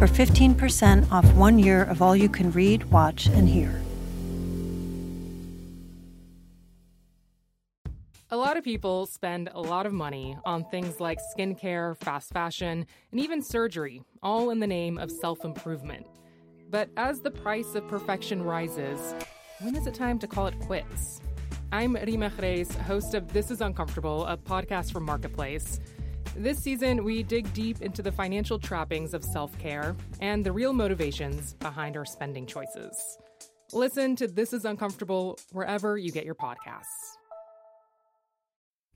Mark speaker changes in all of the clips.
Speaker 1: for 15% off one year of all you can read, watch, and hear.
Speaker 2: A lot of people spend a lot of money on things like skincare, fast fashion, and even surgery, all in the name of self improvement. But as the price of perfection rises, when is it time to call it quits? I'm Reema Khrais, host of This Is Uncomfortable, a podcast from Marketplace. This season, we dig deep into the financial trappings of self care and the real motivations behind our spending choices. Listen to This Is Uncomfortable wherever you get your podcasts.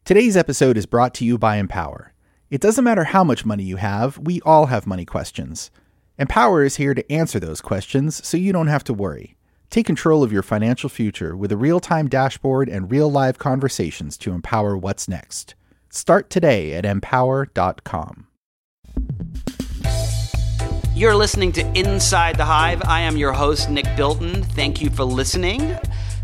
Speaker 3: Today's episode is brought to you by Empower. It doesn't matter how much money you have, we all have money questions. Empower is here to answer those questions so you don't have to worry. Take control of your financial future with a real time dashboard and real live conversations to empower what's next. Start today at empower.com.
Speaker 4: You're listening to Inside the Hive. I am your host, Nick Bilton. Thank you for listening.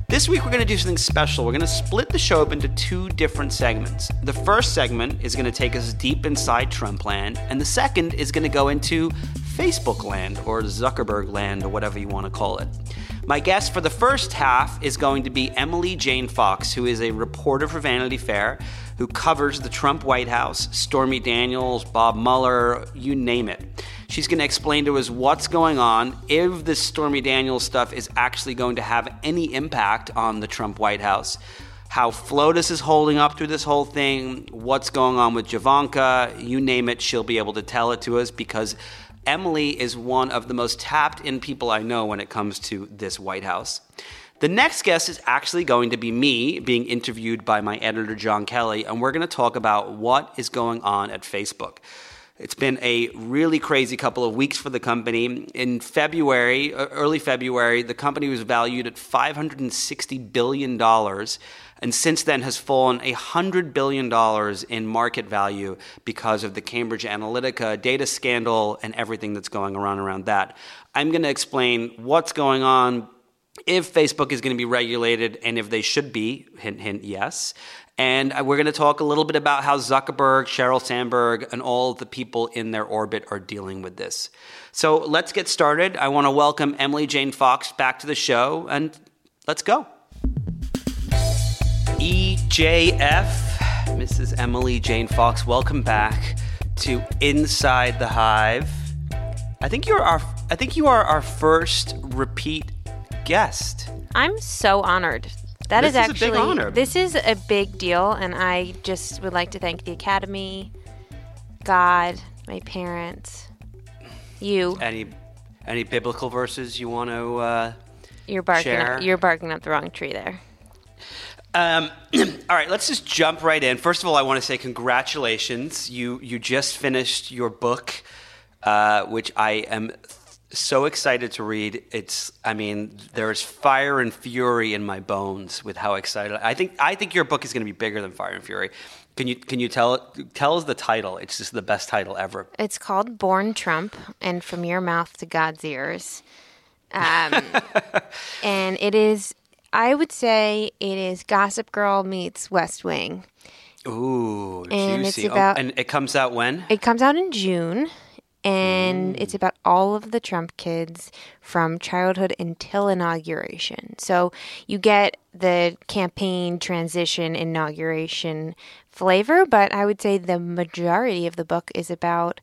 Speaker 4: This week, we're going to do something special. We're going to split the show up into two different segments. The first segment is going to take us deep inside Trump land, and the second is going to go into Facebook land or Zuckerberg land or whatever you want to call it. My guest for the first half is going to be Emily Jane Fox, who is a reporter for Vanity Fair who covers the Trump White House, Stormy Daniels, Bob Mueller, you name it. She's going to explain to us what's going on, if this Stormy Daniels stuff is actually going to have any impact on the Trump White House, how FLOTUS is holding up through this whole thing, what's going on with Javanka, you name it, she'll be able to tell it to us because Emily is one of the most tapped in people I know when it comes to this White House. The next guest is actually going to be me being interviewed by my editor, Jon Kelly, and we're going to talk about what is going on at Facebook. It's been a really crazy couple of weeks for the company. In February, early February, the company was valued at $560 billion, and since then has fallen $100 billion in market value because of the Cambridge Analytica data scandal and everything that's going around around that. I'm going to explain what's going on, if Facebook is going to be regulated and if they should be, hint, hint, yes. And uh, we're going to talk a little bit about how Zuckerberg, Sheryl Sandberg, and all the people in their orbit are dealing with this. So let's get started. I want to welcome Emily Jane Fox back to the show, and let's go. EJF, Mrs. Emily Jane Fox, welcome back to Inside the Hive. I think you're our I think you are our first repeat guest.
Speaker 5: I'm so honored. That
Speaker 4: This
Speaker 5: is
Speaker 4: is a
Speaker 5: actually
Speaker 4: big honor.
Speaker 5: this is a big deal and I just would like to thank the Academy, God, my parents, you.
Speaker 4: Any any biblical verses you want to uh,
Speaker 5: You're barking
Speaker 4: share.
Speaker 5: up, you're barking up the wrong tree there.
Speaker 4: Um, all right, let's just jump right in. First of all, I want to say congratulations. You you just finished your book, uh, which I am so excited to read. It's I mean, there's fire and fury in my bones with how excited I think. I think your book is going to be bigger than Fire and Fury. Can you can you tell tell us the title? It's just the best title ever.
Speaker 5: It's called Born Trump and From Your Mouth to God's Ears. Um, and it is I would say it is Gossip Girl meets West Wing.
Speaker 4: Ooh,
Speaker 5: And it's
Speaker 4: juicy. Oh,
Speaker 5: about-
Speaker 4: and it comes out when?
Speaker 5: It comes out in June, and it's mm. about all of the Trump kids from childhood until inauguration. So you get the campaign transition inauguration flavor, but I would say the majority of the book is about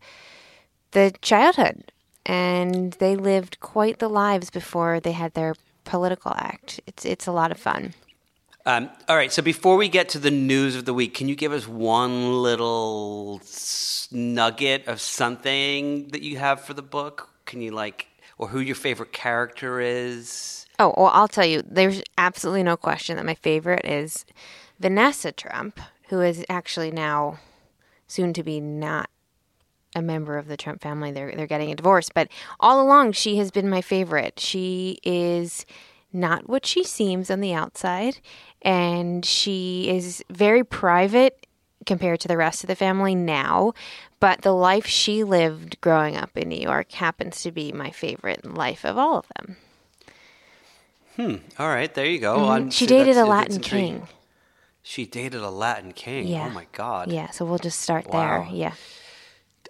Speaker 5: the childhood. And they lived quite the lives before they had their political act. It's it's a lot of fun.
Speaker 4: Um, all right. So before we get to the news of the week, can you give us one little nugget of something that you have for the book? Can you like, or who your favorite character is?
Speaker 5: Oh, well, I'll tell you, there's absolutely no question that my favorite is Vanessa Trump, who is actually now soon to be not a member of the Trump family. They're they're getting a divorce, but all along she has been my favorite. She is not what she seems on the outside, and she is very private compared to the rest of the family now. But the life she lived growing up in New York happens to be my favorite life of all of them.
Speaker 4: Hmm. All right, there you go.
Speaker 5: Mm-hmm. She dated a Latin king.
Speaker 4: She dated a Latin king. Yeah. Oh my God.
Speaker 5: Yeah. So we'll just start wow. there. Yeah.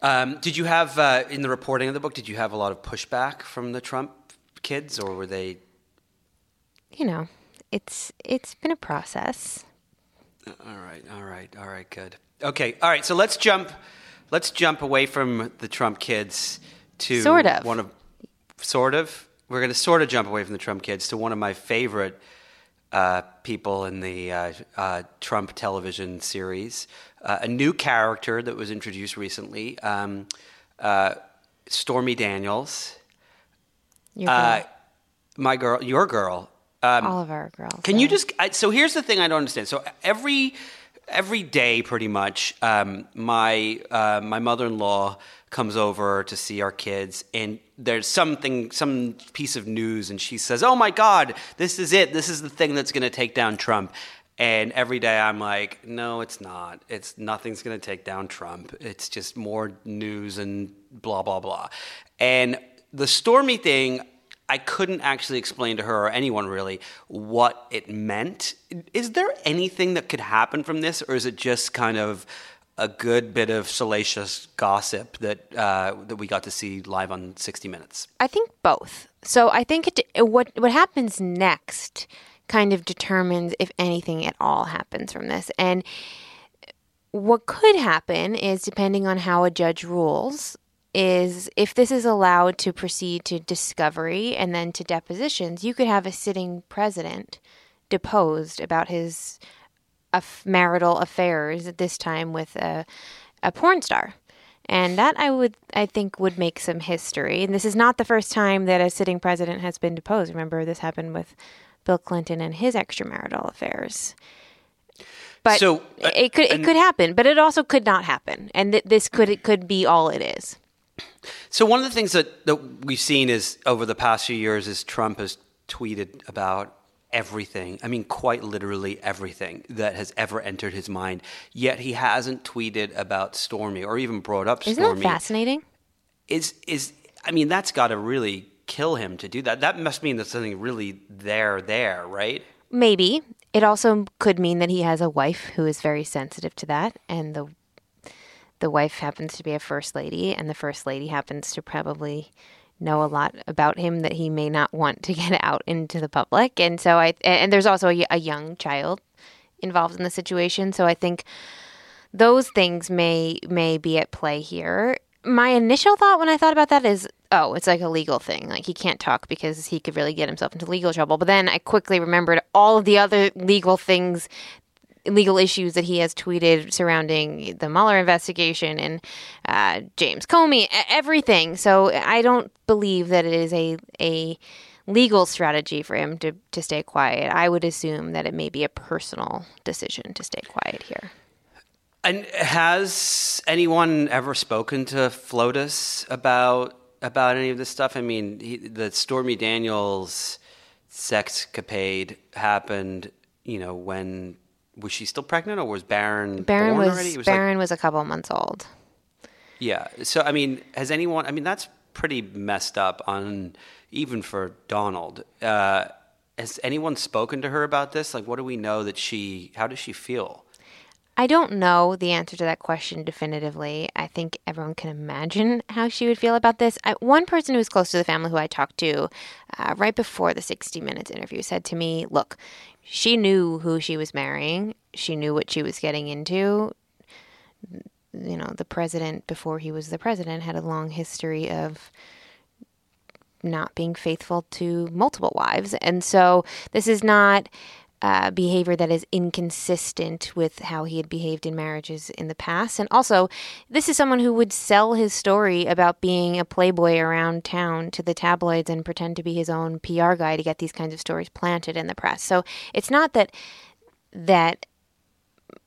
Speaker 4: Um, did you have uh, in the reporting of the book? Did you have a lot of pushback from the Trump kids, or were they?
Speaker 5: You know, it's it's been a process.
Speaker 4: All right, all right, all right, good. Okay, all right. So let's jump. Let's jump away from the Trump kids to
Speaker 5: sort of
Speaker 4: one of sort of. We're going to sort of jump away from the Trump kids to one of my favorite uh, people in the uh, uh, Trump television series. Uh, a new character that was introduced recently, um, uh, Stormy Daniels.
Speaker 5: Your girl.
Speaker 4: my girl, your girl.
Speaker 5: Um, All of our girls.
Speaker 4: Can yeah. you just? I, so here's the thing I don't understand. So every every day, pretty much, um, my my mother-in-law comes over to see our kids and there's something some piece of news and she says oh my god this is it this is the thing that's going to take down trump and every day i'm like no it's not it's nothing's going to take down trump it's just more news and blah blah blah and the stormy thing I couldn't actually explain to her or anyone really what it meant. Is there anything that could happen from this, or is it just kind of a good bit of salacious gossip that uh, that we got to see live on 60 Minutes?
Speaker 5: I think both. So I think it, what what happens next kind of determines if anything at all happens from this. And what could happen is depending on how a judge rules is if this is allowed to proceed to discovery and then to depositions, you could have a sitting president deposed about his marital affairs at this time with a, a porn star. And that I would I think would make some history. And this is not the first time that a sitting president has been deposed. Remember this happened with Bill Clinton and his extramarital affairs. But so, uh, it could it could happen, but it also could not happen. And th- this could it could be all it is.
Speaker 4: So one of the things that, that we've seen is over the past few years is Trump has tweeted about everything. I mean, quite literally everything that has ever entered his mind. Yet he hasn't tweeted about Stormy or even brought up
Speaker 5: Isn't
Speaker 4: Stormy.
Speaker 5: Isn't that fascinating?
Speaker 4: Is is I mean, that's got to really kill him to do that. That must mean there's something really there there, right?
Speaker 5: Maybe. It also could mean that he has a wife who is very sensitive to that and the the wife happens to be a first lady and the first lady happens to probably know a lot about him that he may not want to get out into the public. And so I and there's also a, young child involved in the situation. So I think those things may may be at play here. My initial thought when I thought about that is, oh, it's like a legal thing. Like he can't talk because he could really get himself into legal trouble. But then I quickly remembered all of the other legal things legal issues that he has tweeted surrounding the Mueller investigation and uh, James Comey, everything. So I don't believe that it is a a legal strategy for him to, to stay quiet. I would assume that it may be a personal decision to stay quiet here.
Speaker 4: And has anyone ever spoken to FLOTUS about about any of this stuff? I mean, he, the Stormy Daniels sexcapade happened, you know, when was she still pregnant or was Baron
Speaker 5: Barron
Speaker 4: born
Speaker 5: was,
Speaker 4: already? Was
Speaker 5: Barron like, was a couple months old.
Speaker 4: Yeah. So I mean, has anyone? I mean, that's pretty messed up on even for Donald. Uh, has anyone spoken to her about this? Like, what do we know that she? How does she feel?
Speaker 5: I don't know the answer to that question definitively. I think everyone can imagine how she would feel about this. I, one person who was close to the family who I talked to uh, right before the 60 Minutes interview said to me, Look, she knew who she was marrying, she knew what she was getting into. You know, the president, before he was the president, had a long history of not being faithful to multiple wives. And so this is not uh, behavior that is inconsistent with how he had behaved in marriages in the past. And also, this is someone who would sell his story about being a playboy around town to the tabloids and pretend to be his own PR guy to get these kinds of stories planted in the press. So it's not that that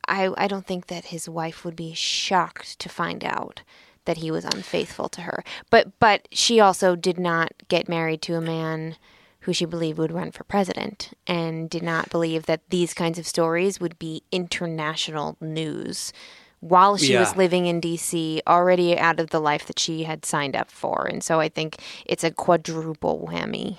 Speaker 5: I I don't think that his wife would be shocked to find out that he was unfaithful to her. But but she also did not get married to a man who she believed would run for president and did not believe that these kinds of stories would be international news while she
Speaker 4: Yeah.
Speaker 5: was living in DC already out of the life that she had signed up for. And so I think it's a quadruple whammy.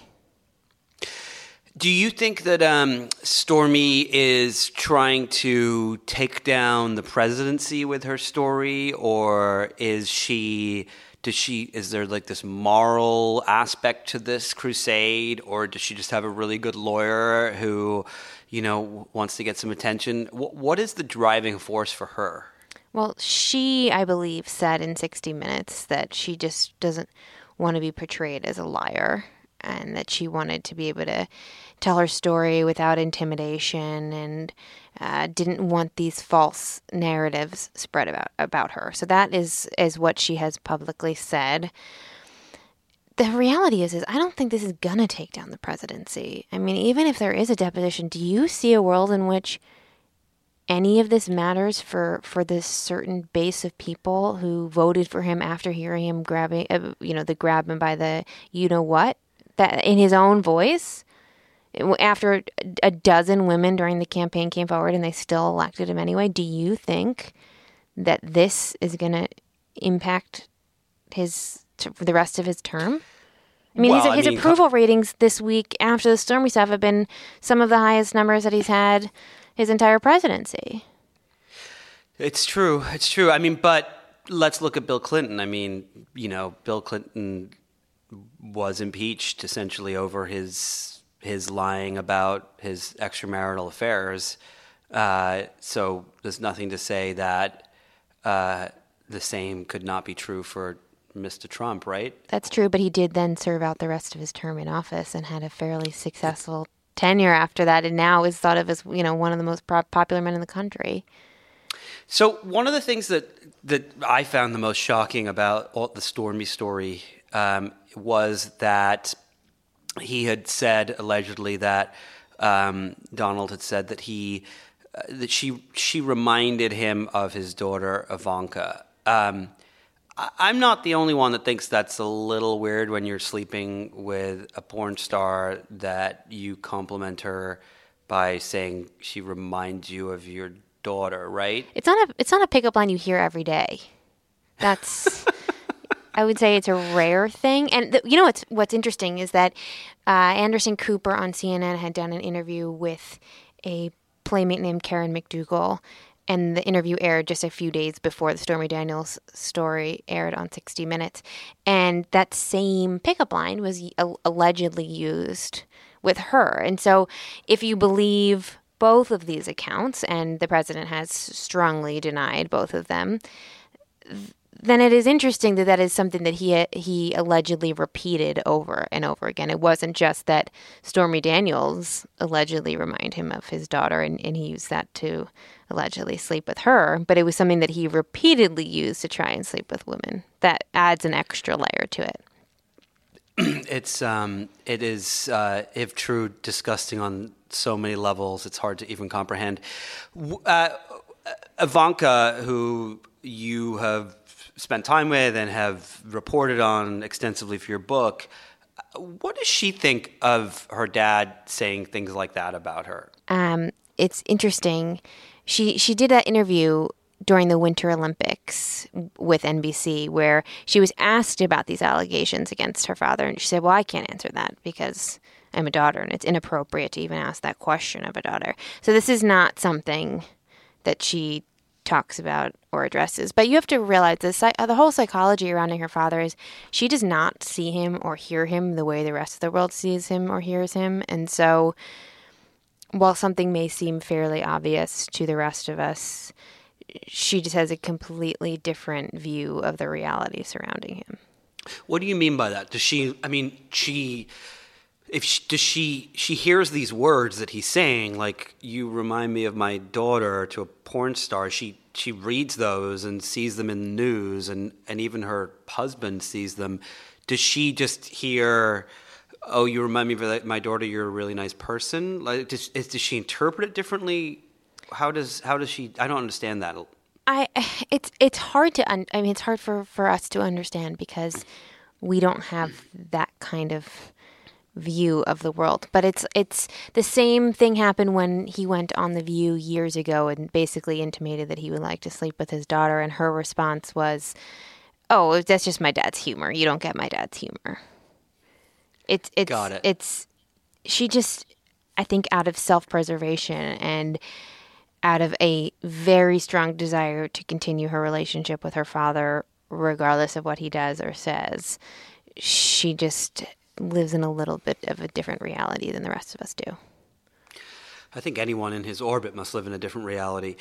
Speaker 4: Do you think that um, Stormy is trying to take down the presidency with her story, or is she? Does she? Is there like this moral aspect to this crusade, or does she just have a really good lawyer who, you know, wants to get some attention? Wh- what is the driving force for her?
Speaker 5: Well, she, I believe, said in 60 Minutes that she just doesn't want to be portrayed as a liar and that she wanted to be able to tell her story without intimidation and uh, didn't want these false narratives spread about, about her. So that is, is what she has publicly said. The reality is, is I don't think this is gonna take down the presidency. I mean, even if there is a deposition, do you see a world in which any of this matters for for this certain base of people who voted for him after hearing him grabbing uh, you know the grab him by the you know what that in his own voice after a dozen women during the campaign came forward and they still elected him anyway do you think that this is going to impact his the rest of his term I mean,
Speaker 4: Well,
Speaker 5: his,
Speaker 4: I
Speaker 5: his
Speaker 4: mean, uh,
Speaker 5: approval ratings this week after the stormy stuff have been some of the highest numbers that he's had his entire presidency.
Speaker 4: It's true. It's true. I mean, but let's look at Bill Clinton. I mean, you know, Bill Clinton was impeached essentially over his his lying about his extramarital affairs. Uh, so there's nothing to say that uh, the same could not be true for Mr. Trump, right?
Speaker 5: That's true, but he did then serve out the rest of his term in office and had a fairly successful tenure after that, and now is thought of as you know one of the most pro- popular men in the country.
Speaker 4: So one of the things that that I found the most shocking about all the Stormy story um, was that he had said allegedly that um, Donald had said that he uh, that she she reminded him of his daughter Ivanka. Um, I- I'm not the only one that thinks that's a little weird when you're sleeping with a porn star that you compliment her by saying she reminds you of your daughter, right?
Speaker 5: It's not a it's not a pickup line you hear every day. That's I would say it's a rare thing. And the, you know what's what's interesting is that uh, Anderson Cooper on CNN had done an interview with a playmate named Karen McDougal. And the interview aired just a few days before the Stormy Daniels story aired on 60 Minutes. And that same pickup line was a- allegedly used with her. And so, if you believe both of these accounts, and the president has strongly denied both of them, then it is interesting that that is something that he he allegedly repeated over and over again. It wasn't just that Stormy Daniels allegedly remind him of his daughter, and, and he used that to allegedly sleep with her, but it was something that he repeatedly used to try and sleep with women. That adds an extra layer to it.
Speaker 4: It's um, it is uh, if true, disgusting on so many levels. It's hard to even comprehend. Uh, Ivanka, who you have spent time with and have reported on extensively for your book, what does she think of her dad saying things like that about her?
Speaker 5: um, it's interesting. She she did that interview during the Winter Olympics with NBC where she was asked about these allegations against her father, and she said, "Well, I can't answer that because I'm a daughter, and it's inappropriate to even ask that question of a daughter." So this is not something that she talks about or addresses. But you have to realize the uh, the whole psychology surrounding her father is she does not see him or hear him the way the rest of the world sees him or hears him, and so while something may seem fairly obvious to the rest of us, she just has a completely different view of the reality surrounding him.
Speaker 4: What do you mean by that? Does she? I mean, she. If she, does she? She hears these words that he's saying, like "you remind me of my daughter" to a porn star. She she reads those and sees them in the news, and and even her husband sees them. Does she just hear? Oh, you remind me of my daughter. You're a really nice person. Like, does, does she interpret it differently? How does how does she? I don't understand that.
Speaker 5: I, I it's it's hard to un, I mean it's hard for for us to understand because we don't have that kind of view of the world. But it's it's the same thing happened when he went on the View years ago and basically intimated that he would like to sleep with his daughter, and her response was, "Oh, that's just my dad's humor. You don't get my dad's humor." It's it's
Speaker 4: Got it.
Speaker 5: it's she just I think out of self-preservation and out of a very strong desire to continue her relationship with her father regardless of what he does or says. She just lives in a little bit of a different reality than the rest of us do.
Speaker 4: I think anyone in his orbit must live in a different reality.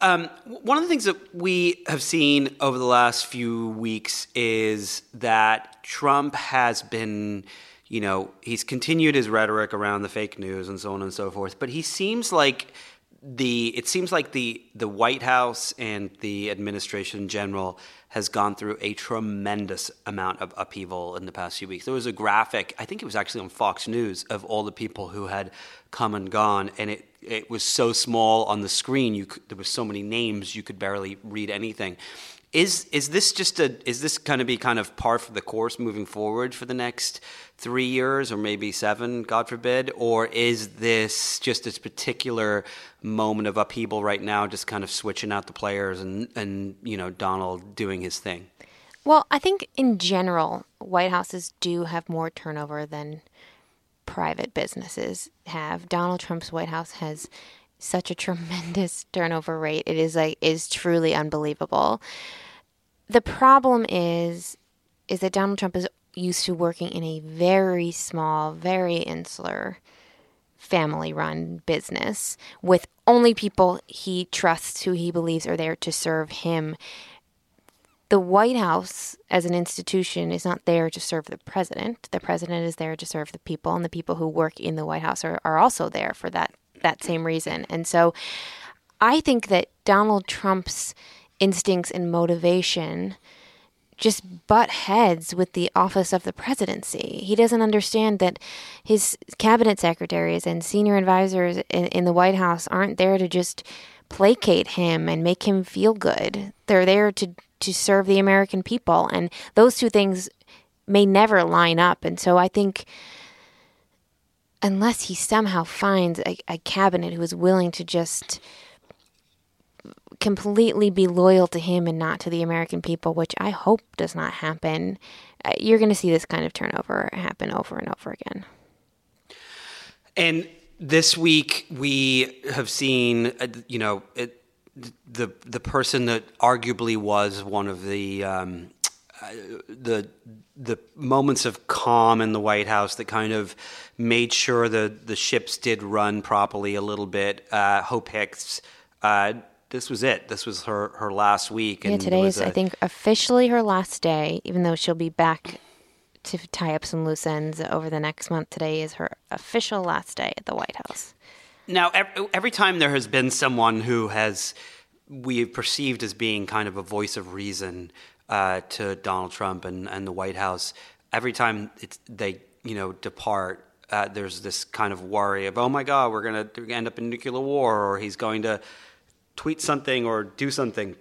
Speaker 4: Um, one of the things that we have seen over the last few weeks is that Trump has been, you know, he's continued his rhetoric around the fake news and so on and so forth, but he seems like the it seems like the the White House and the administration in general has gone through a tremendous amount of upheaval in the past few weeks. There was a graphic, I think it was actually on Fox News, of all the people who had come and gone, and it it was so small on the screen. You could, there were so many names you could barely read anything. Is is this just a is this going to be kind of par for the course moving forward for the next three years or maybe seven, God forbid, or is this just this particular moment of upheaval right now, just kind of switching out the players and and you know Donald doing his thing?
Speaker 5: Well, I think in general, White Houses do have more turnover than private businesses have. Donald Trump's White House has such a tremendous turnover rate. It is like is truly unbelievable. The problem is is that Donald Trump is used to working in a very small, very insular family run business with only people he trusts who he believes are there to serve him. The White House as an institution is not there to serve the president. The president is there to serve the people, and the people who work in the White House are, are also there for that that same reason. And so I think that Donald Trump's instincts and motivation just butt heads with the office of the presidency. He doesn't understand that his cabinet secretaries and senior advisors in, in, the White House aren't there to just placate him and make him feel good. They're there to to serve the American people, and those two things may never line up. And so I think unless he somehow finds a, a cabinet who is willing to just completely be loyal to him and not to the American people, which I hope does not happen, uh, you're going to see this kind of turnover happen over and over again.
Speaker 4: And this week we have seen, uh, you know, it, the the person that arguably was one of the um, uh, the the moments of calm in the White House that kind of made sure the the ships did run properly a little bit. Uh, Hope Hicks. Uh, this was it. This was her, her last week.
Speaker 5: And yeah, today is, a, I think, officially her last day, even though she'll be back to tie up some loose ends over the next month. Today is her official last day at the White House.
Speaker 4: Now, every, time there has been someone who has we've perceived as being kind of a voice of reason uh, to Donald Trump and, and the White House, every time they you know depart, uh, there's this kind of worry of oh my God, we're going to end up in nuclear war, or he's going to tweet something or do something.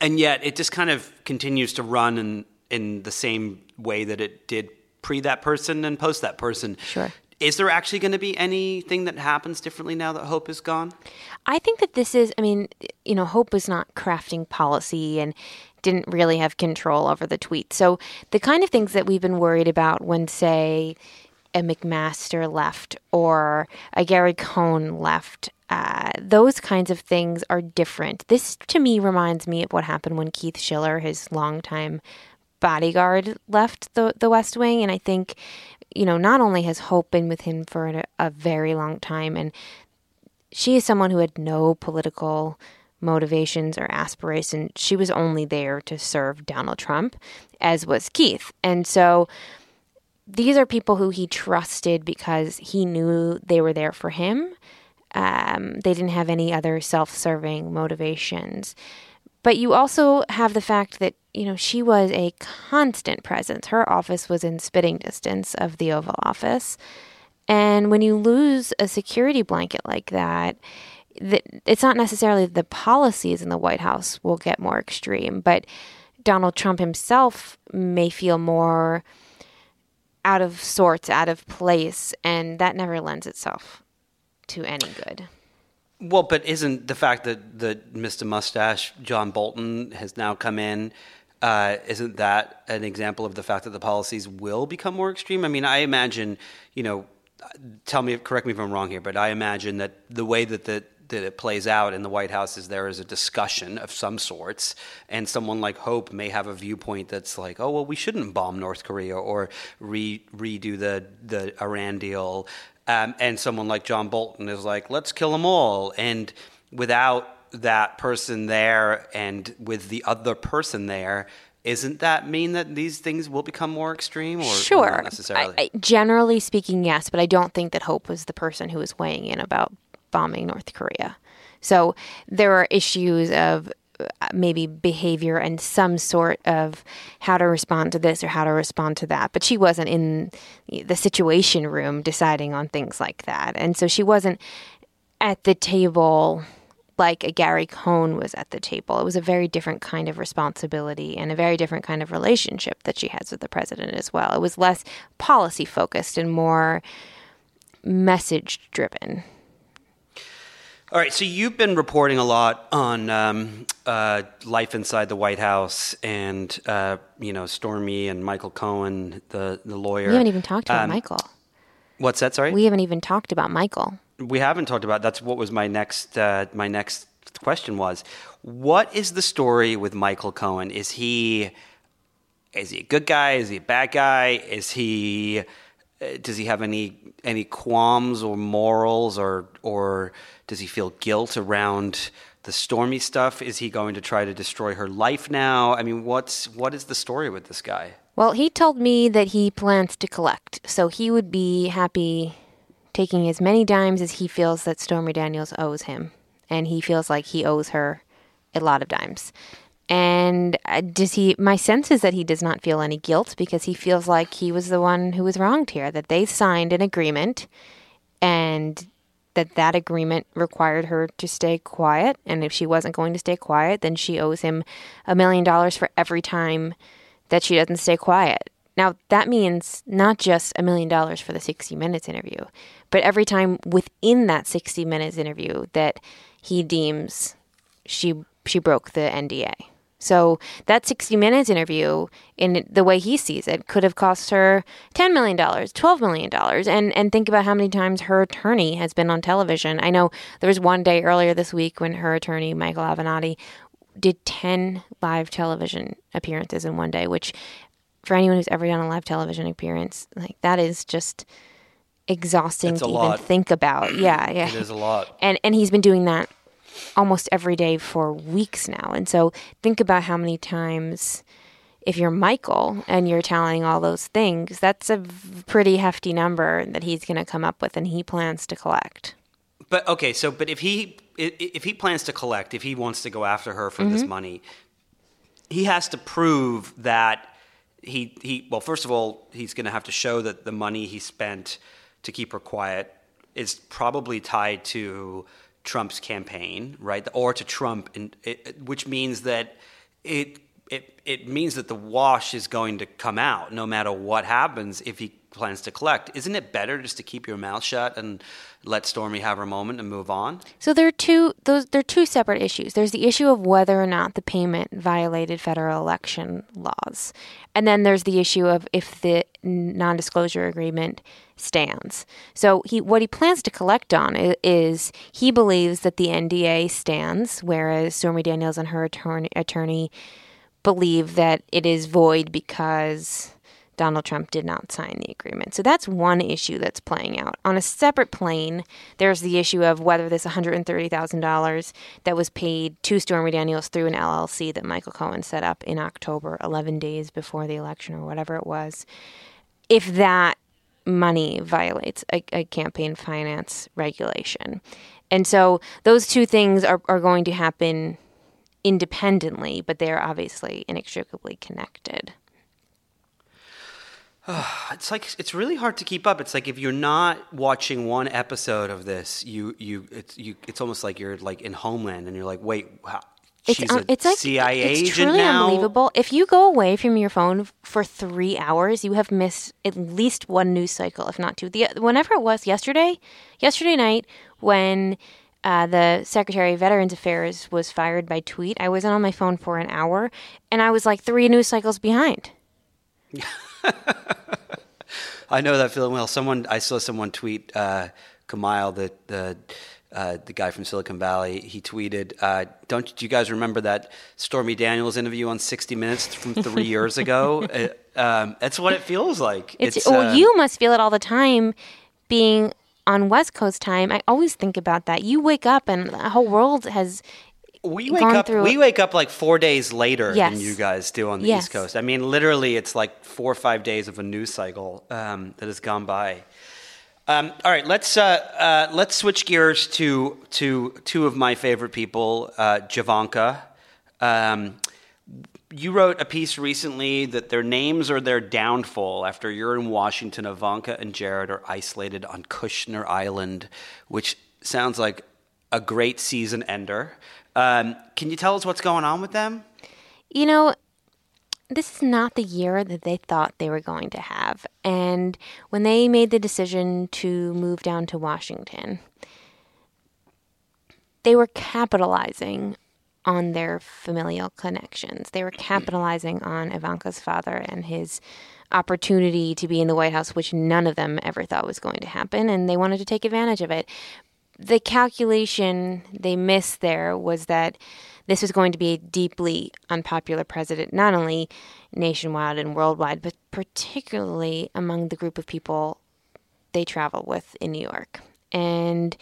Speaker 4: And yet it just kind of continues to run in, in the same way that it did pre that person and post that person.
Speaker 5: Sure.
Speaker 4: Is there actually going to be anything that happens differently now that Hope is gone?
Speaker 5: I think that this is, I mean, you know, Hope was not crafting policy and didn't really have control over the tweet. So the kind of things that we've been worried about when, say, a McMaster left or a Gary Cohn left uh, those kinds of things are different. This, to me, reminds me of what happened when Keith Schiller, his longtime bodyguard, left the the West Wing, and I think, you know, not only has Hope been with him for a, a very long time, and she is someone who had no political motivations or aspirations. She was only there to serve Donald Trump, as was Keith, and so these are people who he trusted because he knew they were there for him um, they didn't have any other self serving motivations. But you also have the fact that, you know, she was a constant presence. Her office was in spitting distance of the Oval Office. And when you lose a security blanket like that, the, it's not necessarily the policies in the White House will get more extreme, but Donald Trump himself may feel more out of sorts, out of place, and that never lends itself to any good.
Speaker 4: Well, but isn't the fact that that Mr. Mustache John Bolton has now come in? Uh, isn't that an example of the fact that the policies will become more extreme? I mean, I imagine, you know, tell me, correct me if I'm wrong here, but I imagine that the way that the that it plays out in the White House is there is a discussion of some sorts, and someone like Hope may have a viewpoint that's like, oh well, we shouldn't bomb North Korea or re- redo the the Iran deal, um, and someone like John Bolton is like, let's kill them all, and without that person there and with the other person there, isn't that mean that these things will become more extreme or,
Speaker 5: sure.
Speaker 4: or necessarily?
Speaker 5: I, I, generally speaking yes but i don't think that hope was the person who was weighing in about bombing north korea so there are issues of uh, maybe behavior and some sort of how to respond to this or how to respond to that but she wasn't in the situation room deciding on things like that and so she wasn't at the table like a Gary Cohn was at the table. It was a very different kind of responsibility and a very different kind of relationship that she has with the president as well. It was less policy focused and more message driven.
Speaker 4: All right, so you've been reporting a lot on um, uh, life inside the White House, and uh, you know Stormy and Michael Cohen, the the lawyer.
Speaker 5: We haven't even talked about
Speaker 4: Um,
Speaker 5: Michael.
Speaker 4: What's that? Sorry,
Speaker 5: We haven't even talked about Michael.
Speaker 4: we haven't talked about. That's what was my next. Uh, my next question was, what is the story with Michael Cohen? Is he is he a good guy? Is he a bad guy? Is he Uh, does he have any any qualms or morals or or does he feel guilt around the stormy stuff? Is he going to try to destroy her life now? I mean, what's what is the story with this guy?
Speaker 5: Well, he told me that he plans to collect, so he would be happy taking as many dimes as he feels that Stormy Daniels owes him, and he feels like he owes her a lot of dimes. And uh, does he? My sense is that he does not feel any guilt because he feels like he was the one who was wronged here. That they signed an agreement, and that that agreement required her to stay quiet. And if she wasn't going to stay quiet, then she owes him a million dollars for every time that she doesn't stay quiet. Now, that means not just a million dollars for the 60 Minutes interview, but every time within that 60 Minutes interview that he deems she she broke the NDA. So that 60 Minutes interview, in the way he sees it, could have cost her $10 million, $12 million. And, and think about how many times her attorney has been on television. I know there was one day earlier this week when her attorney, Michael Avenatti, did 10 live television appearances in one day, which for anyone who's ever done a live television appearance, like that is just exhausting
Speaker 4: It's
Speaker 5: to even
Speaker 4: lot.
Speaker 5: think about. Yeah, yeah.
Speaker 4: It is a lot.
Speaker 5: And and he's been doing that almost every day for weeks now. And so think about how many times if you're Michael and you're telling all those things, that's a pretty hefty number that he's going to come up with and he plans to collect.
Speaker 4: But okay, so but if he if he plans to collect, if he wants to go after her for this mm-hmm. money, he has to prove that he he well, first of all, he's going to have to show that the money he spent to keep her quiet is probably tied to Trump's campaign, right? Or to Trump, and it, which means that it it it means that the wash is going to come out no matter what happens if he plans to collect. Isn't it better just to keep your mouth shut and let Stormy have her moment and move on?
Speaker 5: So there are two those there are two separate issues. There's the issue of whether or not the payment violated federal election laws. And then there's the issue of if the non-disclosure agreement stands. So he what he plans to collect on is he believes that the NDA stands whereas Stormy Daniels and her attorney, attorney believe that it is void because Donald Trump did not sign the agreement. So that's one issue that's playing out. On a separate plane, there's the issue of whether this $130,000 that was paid to Stormy Daniels through an LLC that Michael Cohen set up in October, 11 days before the election or whatever it was, if that money violates a, a campaign finance regulation. And so those two things are, are going to happen independently, but they're obviously inextricably connected.
Speaker 4: it's like it's really hard to keep up. It's like if you're not watching one episode of this, you you it's you it's almost like you're like in Homeland and you're like, wait, how,
Speaker 5: It's,
Speaker 4: a
Speaker 5: it's like
Speaker 4: CIA
Speaker 5: it's truly
Speaker 4: now.
Speaker 5: unbelievable. If you go away from your phone for three hours, you have missed at least one news cycle, if not two. The whenever it was yesterday, yesterday night when uh, the Secretary of Veterans Affairs was fired by tweet, I wasn't on my phone for an hour, and I was like three news cycles behind.
Speaker 4: I know that feeling well. Someone I saw someone tweet uh, Kumail, the the uh, the guy from Silicon Valley. He tweeted, uh, "Don't do you guys remember that Stormy Daniels interview on 60 Minutes from three years ago? Uh, um, that's what it feels like.
Speaker 5: It's, well,
Speaker 4: uh,
Speaker 5: you must feel it all the time, being on West Coast time. I always think about that. You wake up and the whole world has
Speaker 4: we wake up. We wake up like four days later
Speaker 5: Yes.
Speaker 4: than you guys do on the
Speaker 5: Yes.
Speaker 4: East Coast. I mean, literally, it's like four or five days of a news cycle um, that has gone by. Um, all right, let's uh, uh, let's switch gears to to two of my favorite people, uh, Javanka. Um, you wrote a piece recently that their names are their downfall after you're in Washington. Ivanka and Jared are isolated on Kushner Island, which sounds like a great season ender. Um, can you tell us what's going on with them?
Speaker 5: You know, this is not the year that they thought they were going to have. And when they made the decision to move down to Washington, they were capitalizing on their familial connections. They were capitalizing on Ivanka's father and his opportunity to be in the White House, which none of them ever thought was going to happen, and they wanted to take advantage of it. The calculation they missed there was that this was going to be a deeply unpopular president, not only nationwide and worldwide, but particularly among the group of people they travel with in New York. And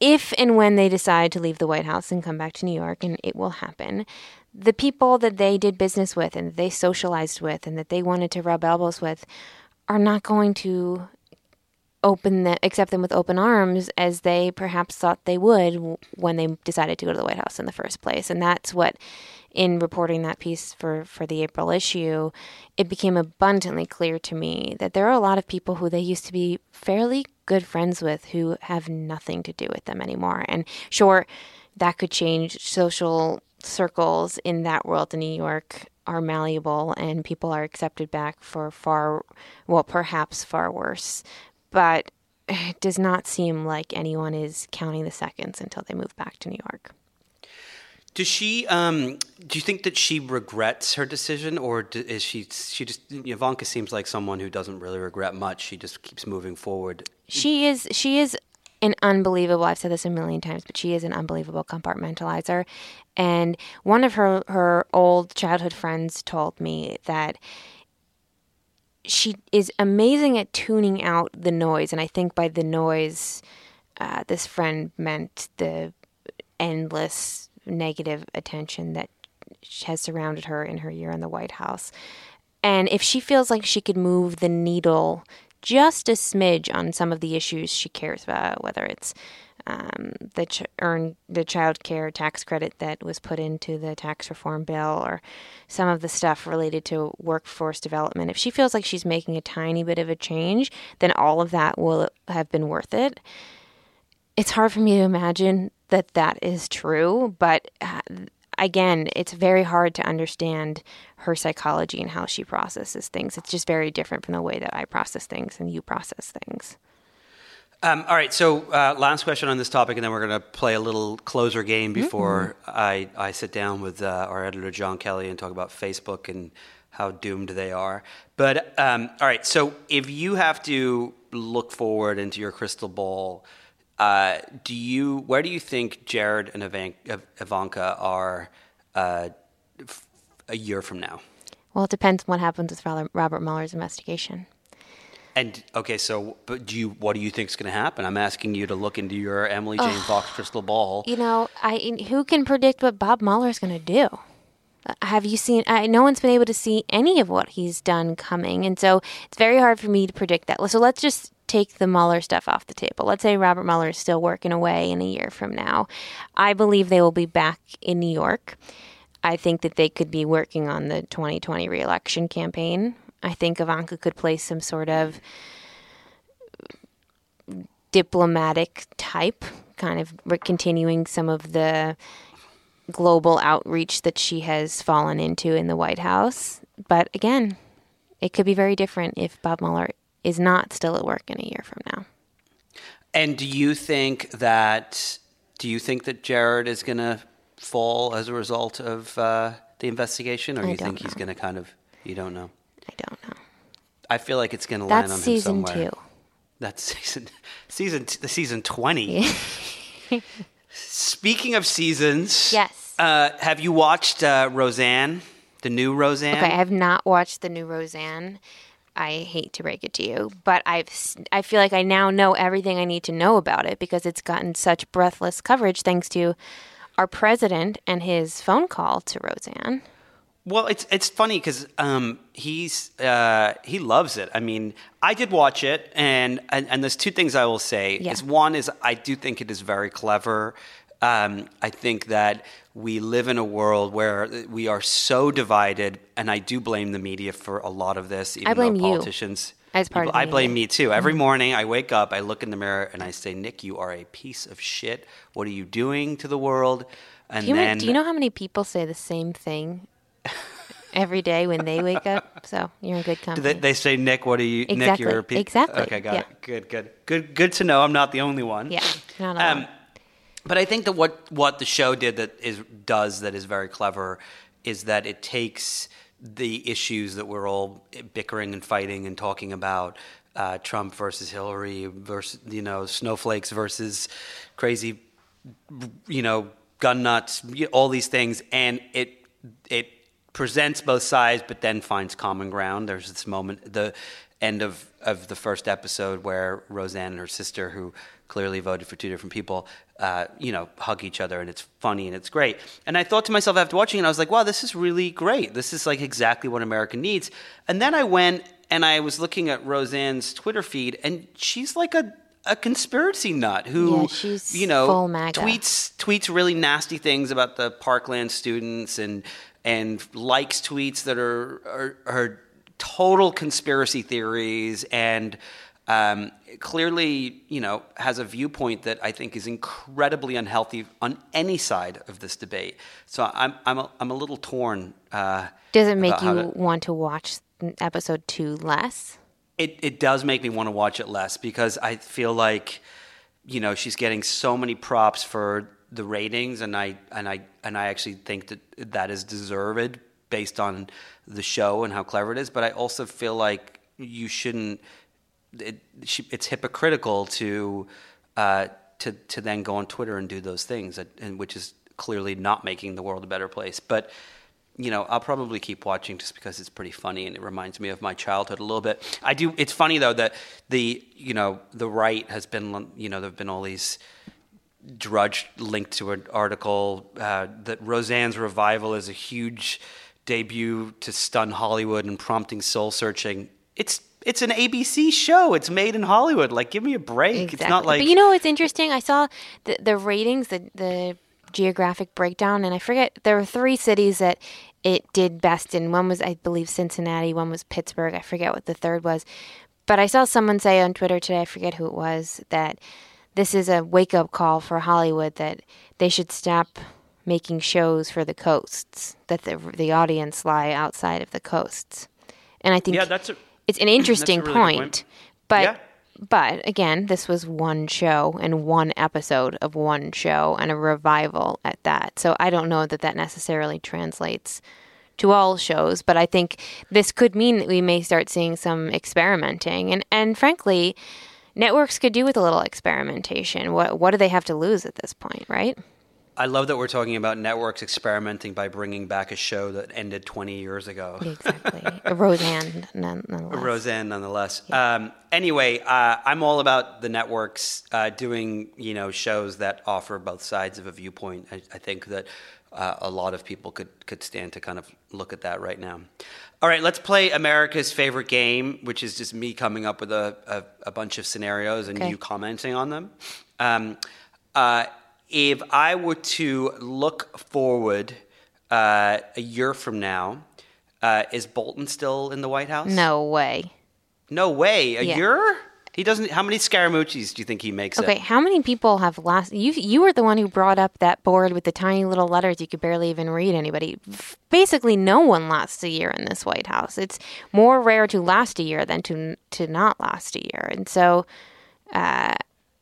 Speaker 5: if and when they decide to leave the White House and come back to New York, and it will happen, the people that they did business with and they socialized with and that they wanted to rub elbows with are not going to open them, accept them with open arms as they perhaps thought they would when they decided to go to the White House in the first place. And that's what, in reporting that piece for, for the April issue, it became abundantly clear to me that there are a lot of people who they used to be fairly good friends with who have nothing to do with them anymore. And sure, that could change social circles in that world in New York are malleable and people are accepted back for far well perhaps far worse but it does not seem like anyone is counting the seconds until they move back to New York.
Speaker 4: Does she? Um, do you think that she regrets her decision, or is she? She just Ivanka seems like someone who doesn't really regret much. She just keeps moving forward.
Speaker 5: She is she is an unbelievable I've said this a million times, but she is an unbelievable compartmentalizer. And one of her her old childhood friends told me that she is amazing at tuning out the noise. And I think by the noise, uh, this friend meant the endless negative attention that has surrounded her in her year in the White House. And if she feels like she could move the needle just a smidge on some of the issues she cares about, whether it's um, the ch- earn the child care tax credit that was put into the tax reform bill, or some of the stuff related to workforce development. If she feels like she's making a tiny bit of a change, then all of that will have been worth it. It's hard for me to imagine that that is true, but uh, again, it's very hard to understand her psychology and how she processes things. It's just very different from the way that I process things and you process things.
Speaker 4: Um, all right, so uh, last question on this topic, and then we're going to play a little closer game before I, I sit down with uh, our editor Jon Kelly and talk about Facebook and how doomed they are. But um, all right, so if you have to look forward into your crystal ball, uh, do you where do you think Jared and Ivan- Ivanka are uh, f- a year from now?
Speaker 5: Well, it depends on what happens with Robert- Robert Mueller's investigation.
Speaker 4: And okay, so but do you what do you think is going to happen? I'm asking you to look into your Emily Jane Fox crystal ball.
Speaker 5: You know, I who can predict what Bob Mueller is going to do? Uh, Have you seen? I, no one's been able to see any of what he's done coming, and so it's very hard for me to predict that. So let's just take the Mueller stuff off the table. Let's say Robert Mueller is still working away in a year from now. I believe they will be back in New York. I think that they could be working on the 2020 reelection campaign. I think Ivanka could play some sort of diplomatic type, kind of continuing some of the global outreach that she has fallen into in the White House. But again, it could be very different if Bob Mueller is not still at work in a year from now.
Speaker 4: And do you think that do you think that Jared is going to fall as a result of uh, the investigation, or do you think know. he's going to kind of? You don't know.
Speaker 5: I don't know.
Speaker 4: I feel like it's going to land
Speaker 5: on
Speaker 4: him
Speaker 5: season
Speaker 4: somewhere.
Speaker 5: two.
Speaker 4: That's season season the season twenty. Speaking of seasons,
Speaker 5: yes.
Speaker 4: Uh, have you watched uh, Roseanne, the new Roseanne?
Speaker 5: Okay, I have not watched the new Roseanne. I hate to break it to you, but I've I feel like I now know everything I need to know about it because it's gotten such breathless coverage thanks to our president and his phone call to Roseanne.
Speaker 4: Well, it's it's funny because um, he's uh, he loves it. I mean, I did watch it, and and, and there's two things I will say. Yeah. Is one is I do think it is very clever. Um, I think that we live in a world where we are so divided, and I do blame the media for a lot of this. Even
Speaker 5: I blame
Speaker 4: though politicians,
Speaker 5: you as part
Speaker 4: people, I blame me too. Every mm-hmm. morning I wake up, I look in the mirror, and I say, "Nick, you are a piece of shit. What are you doing to the world?"
Speaker 5: And do you, then, do you know how many people say the same thing every day when they wake up? So you're in good company.
Speaker 4: They, they, say, "Nick, what are you?"
Speaker 5: Exactly.
Speaker 4: Nick, you're a
Speaker 5: pe-. Exactly.
Speaker 4: Okay, got
Speaker 5: yeah.
Speaker 4: it. Good, good, good, good to know. I'm not the only one.
Speaker 5: Yeah, not alone. Um,
Speaker 4: but I think that what what the show did that is does that is very clever is that it takes the issues that we're all bickering and fighting and talking about uh, Trump versus Hillary versus you know snowflakes versus crazy you know gun nuts all these things and it it presents both sides but then finds common ground there's this moment the end of of the first episode where Roseanne and her sister who clearly voted for two different people, uh, you know, hug each other, and it's funny and it's great. And I thought to myself after watching it, I was like, wow, this is really great. This is like exactly what America needs. And then I went and I was looking at Roseanne's Twitter feed, and she's like a a conspiracy nut who
Speaker 5: yeah,
Speaker 4: you know
Speaker 5: tweets
Speaker 4: tweets really nasty things about the Parkland students and and likes tweets that are are, are total conspiracy theories and um, clearly, you know, has a viewpoint that I think is incredibly unhealthy on any side of this debate. So I'm I'm a, I'm a little torn. Uh,
Speaker 5: does it make you to, want to watch episode two less?
Speaker 4: It it does make me want to watch it less because I feel like, you know, she's getting so many props for the ratings, and I and I and I actually think that that is deserved based on the show and how clever it is. But I also feel like you shouldn't it, it's hypocritical to uh, to to then go on Twitter and do those things, and which is clearly not making the world a better place. But you know, I'll probably keep watching just because it's pretty funny and it reminds me of my childhood a little bit. I do. It's funny though that the you know the right has been you know there've been all these drudge linked to an article uh, that Roseanne's revival is a huge debut to stun Hollywood and prompting soul searching. It's it's an ABC show. It's made in Hollywood. Like, give me a break.
Speaker 5: Exactly.
Speaker 4: It's not like.
Speaker 5: But you know what's interesting? I saw the the ratings, the the geographic breakdown, and I forget there were three cities that it did best in. One was, I believe, Cincinnati. One was Pittsburgh. I forget what the third was. But I saw someone say on Twitter today, I forget who it was, that this is a wake up call for Hollywood that they should stop making shows for the coasts, that the the audience lie outside of the coasts. And I think
Speaker 4: yeah, that's a
Speaker 5: it's an interesting
Speaker 4: really
Speaker 5: point,
Speaker 4: point,
Speaker 5: but
Speaker 4: yeah.
Speaker 5: but again, this was one show and one episode of one show and a revival at that. So I don't know that that necessarily translates to all shows, but I think this could mean that we may start seeing some experimenting and and frankly, networks could do with a little experimentation. What what do they have to lose at this point, right?
Speaker 4: I love that we're talking about networks experimenting by bringing back a show that ended 20 years ago.
Speaker 5: Exactly. Roseanne, nonetheless.
Speaker 4: Roseanne, nonetheless. Yeah. Um, anyway, uh, I'm all about the networks uh, doing, you know, shows that offer both sides of a viewpoint. I, I think that uh, a lot of people could, could stand to kind of look at that right now. All right, let's play America's favorite game, which is just me coming up with a, a, a bunch of scenarios and
Speaker 5: okay.
Speaker 4: you commenting on them. Um, uh, if I were to look forward uh, a year from now, Uh, is Bolton still in the White House?
Speaker 5: No way.
Speaker 4: No way. A
Speaker 5: Yeah.
Speaker 4: year? He doesn't. How many Scaramucci's do you think he makes?
Speaker 5: Okay, how many people have last? You you were the one who brought up that board with the tiny little letters you could barely even read anybody. Basically, no one lasts a year in this White House. It's more rare to last a year than to to not last a year, and so uh,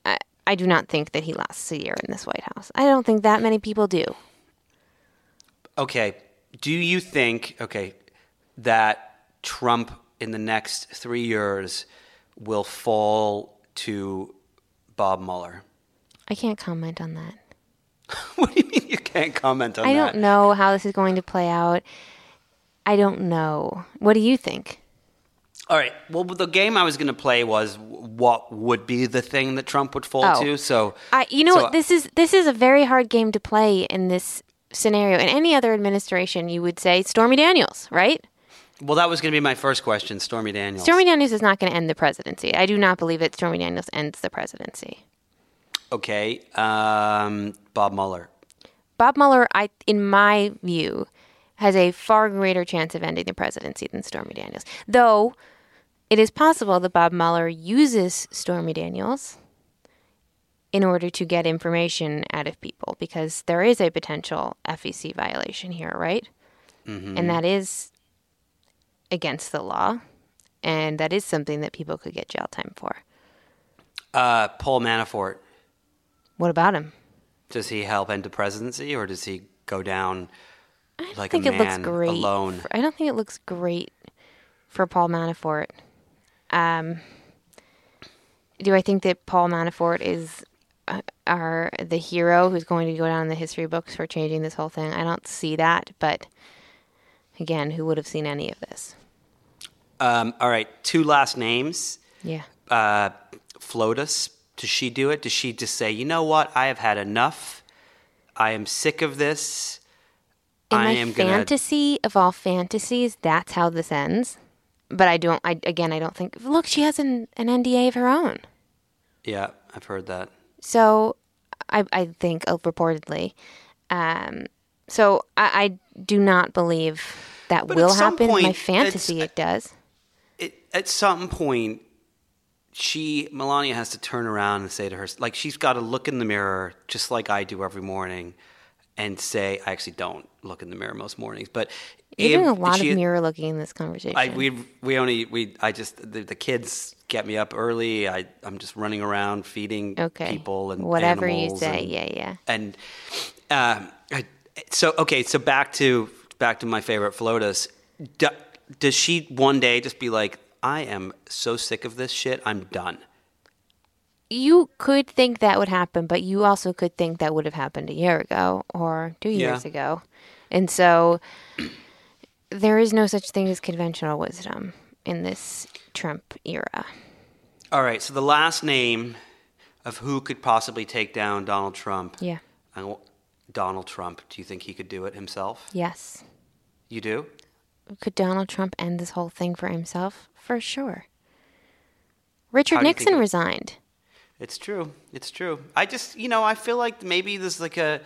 Speaker 5: I, I do not think that he lasts a year in this White House. I don't think that many people do.
Speaker 4: Okay. Do you think okay that Trump in the next three years will fall to Bob Mueller?
Speaker 5: I can't comment on that.
Speaker 4: what do you mean you can't comment on
Speaker 5: I
Speaker 4: that?
Speaker 5: don't know how this is going to play out. I don't know. What do you think?
Speaker 4: All right. Well, the game I was going to play was what would be the thing that Trump would fall
Speaker 5: Oh.
Speaker 4: to. So,
Speaker 5: I, you know,
Speaker 4: so-
Speaker 5: this is this is a very hard game to play in this scenario. In any other administration, you would say Stormy Daniels, right?
Speaker 4: Well, that was going to be my first question, Stormy Daniels.
Speaker 5: Stormy Daniels is not going to end the presidency. I do not believe that Stormy Daniels ends the presidency.
Speaker 4: Okay. Um, Bob Mueller.
Speaker 5: Bob Mueller, I, in my view, has a far greater chance of ending the presidency than Stormy Daniels. Though it is possible that Bob Mueller uses Stormy Daniels in order to get information out of people because there is a potential FEC violation here, right? And that is against the law. And that is something that people could get jail time for.
Speaker 4: Uh, Paul Manafort.
Speaker 5: What about him?
Speaker 4: Does he help end the presidency, or does he go down like
Speaker 5: I think
Speaker 4: a
Speaker 5: it looks
Speaker 4: man
Speaker 5: great.
Speaker 4: alone?
Speaker 5: for- I don't think it looks great for Paul Manafort. Um, do I think that Paul Manafort is uh, our the hero who's going to go down in the history books for changing this whole thing? I don't see that, but again, who would have seen any of this?
Speaker 4: Um, all right. Two last names.
Speaker 5: Yeah.
Speaker 4: uh, FLOTUS, does she do it? Does she just say, you know what? I have had enough. I am sick of this.
Speaker 5: In
Speaker 4: I
Speaker 5: my
Speaker 4: am gonna.
Speaker 5: fantasy of all fantasies, that's how this ends. But I don't. I again, I don't think. Look, she has an, an NDA of her own.
Speaker 4: Yeah, I've heard that.
Speaker 5: So I, I think uh, reportedly. Um, so I, I do not believe that
Speaker 4: But
Speaker 5: will happen. In my fantasy, it does.
Speaker 4: It, at some point, she Melania has to turn around and say to her, like she's got to look in the mirror, just like I do every morning, and say, I actually don't look in the mirror most mornings, but
Speaker 5: You're doing a lot
Speaker 4: she-
Speaker 5: of mirror looking in this conversation.
Speaker 4: I we we only we I just the, the kids get me up early. I I'm just running around feeding
Speaker 5: okay.
Speaker 4: people and
Speaker 5: whatever you say.
Speaker 4: and-
Speaker 5: yeah, yeah.
Speaker 4: and um, I, so okay, so back to back to my favorite FLOTUS. Do, does she one day just be like, I am so sick of this shit, I'm done.
Speaker 5: You could think that would happen, but you also could think that would have happened a year ago or two years
Speaker 4: Yeah.
Speaker 5: ago. And so there is no such thing as conventional wisdom in this Trump era.
Speaker 4: All right, so the last name of who could possibly take down Donald Trump.
Speaker 5: Yeah.
Speaker 4: Donald Trump. Do you think he could do it himself?
Speaker 5: Yes.
Speaker 4: You do?
Speaker 5: Could Donald Trump end this whole thing for himself? For sure. Richard
Speaker 4: How do you think
Speaker 5: Nixon
Speaker 4: it-
Speaker 5: resigned.
Speaker 4: It's true. It's true. I just, you know, I feel like maybe there's like a,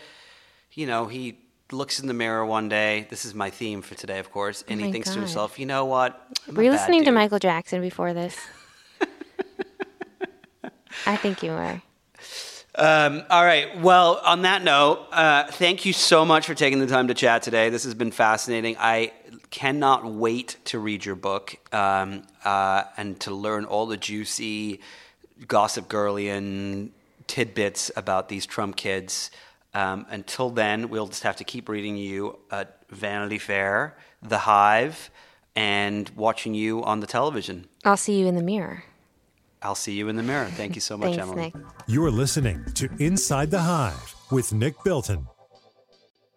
Speaker 4: you know, he looks in the mirror one day. This is my theme for today, of course, oh and
Speaker 5: Oh
Speaker 4: he thinks to himself, you know what? I'm
Speaker 5: Were you listening to. Michael Jackson before this? I think you were.
Speaker 4: Um, all right. Well, on that note, uh, thank you so much for taking the time to chat today. This has been fascinating. I cannot wait to read your book um, uh, and to learn all the juicy, gossip girlian tidbits about these Trump kids. Um, until then, we'll just have to keep reading you at Vanity Fair, The Hive, and watching you on the television.
Speaker 5: I'll see you in the mirror.
Speaker 4: I'll see you in the mirror. Thank you so much,
Speaker 5: Thanks,
Speaker 4: Emily.
Speaker 5: Nick.
Speaker 6: You're listening to Inside the Hive with Nick Bilton.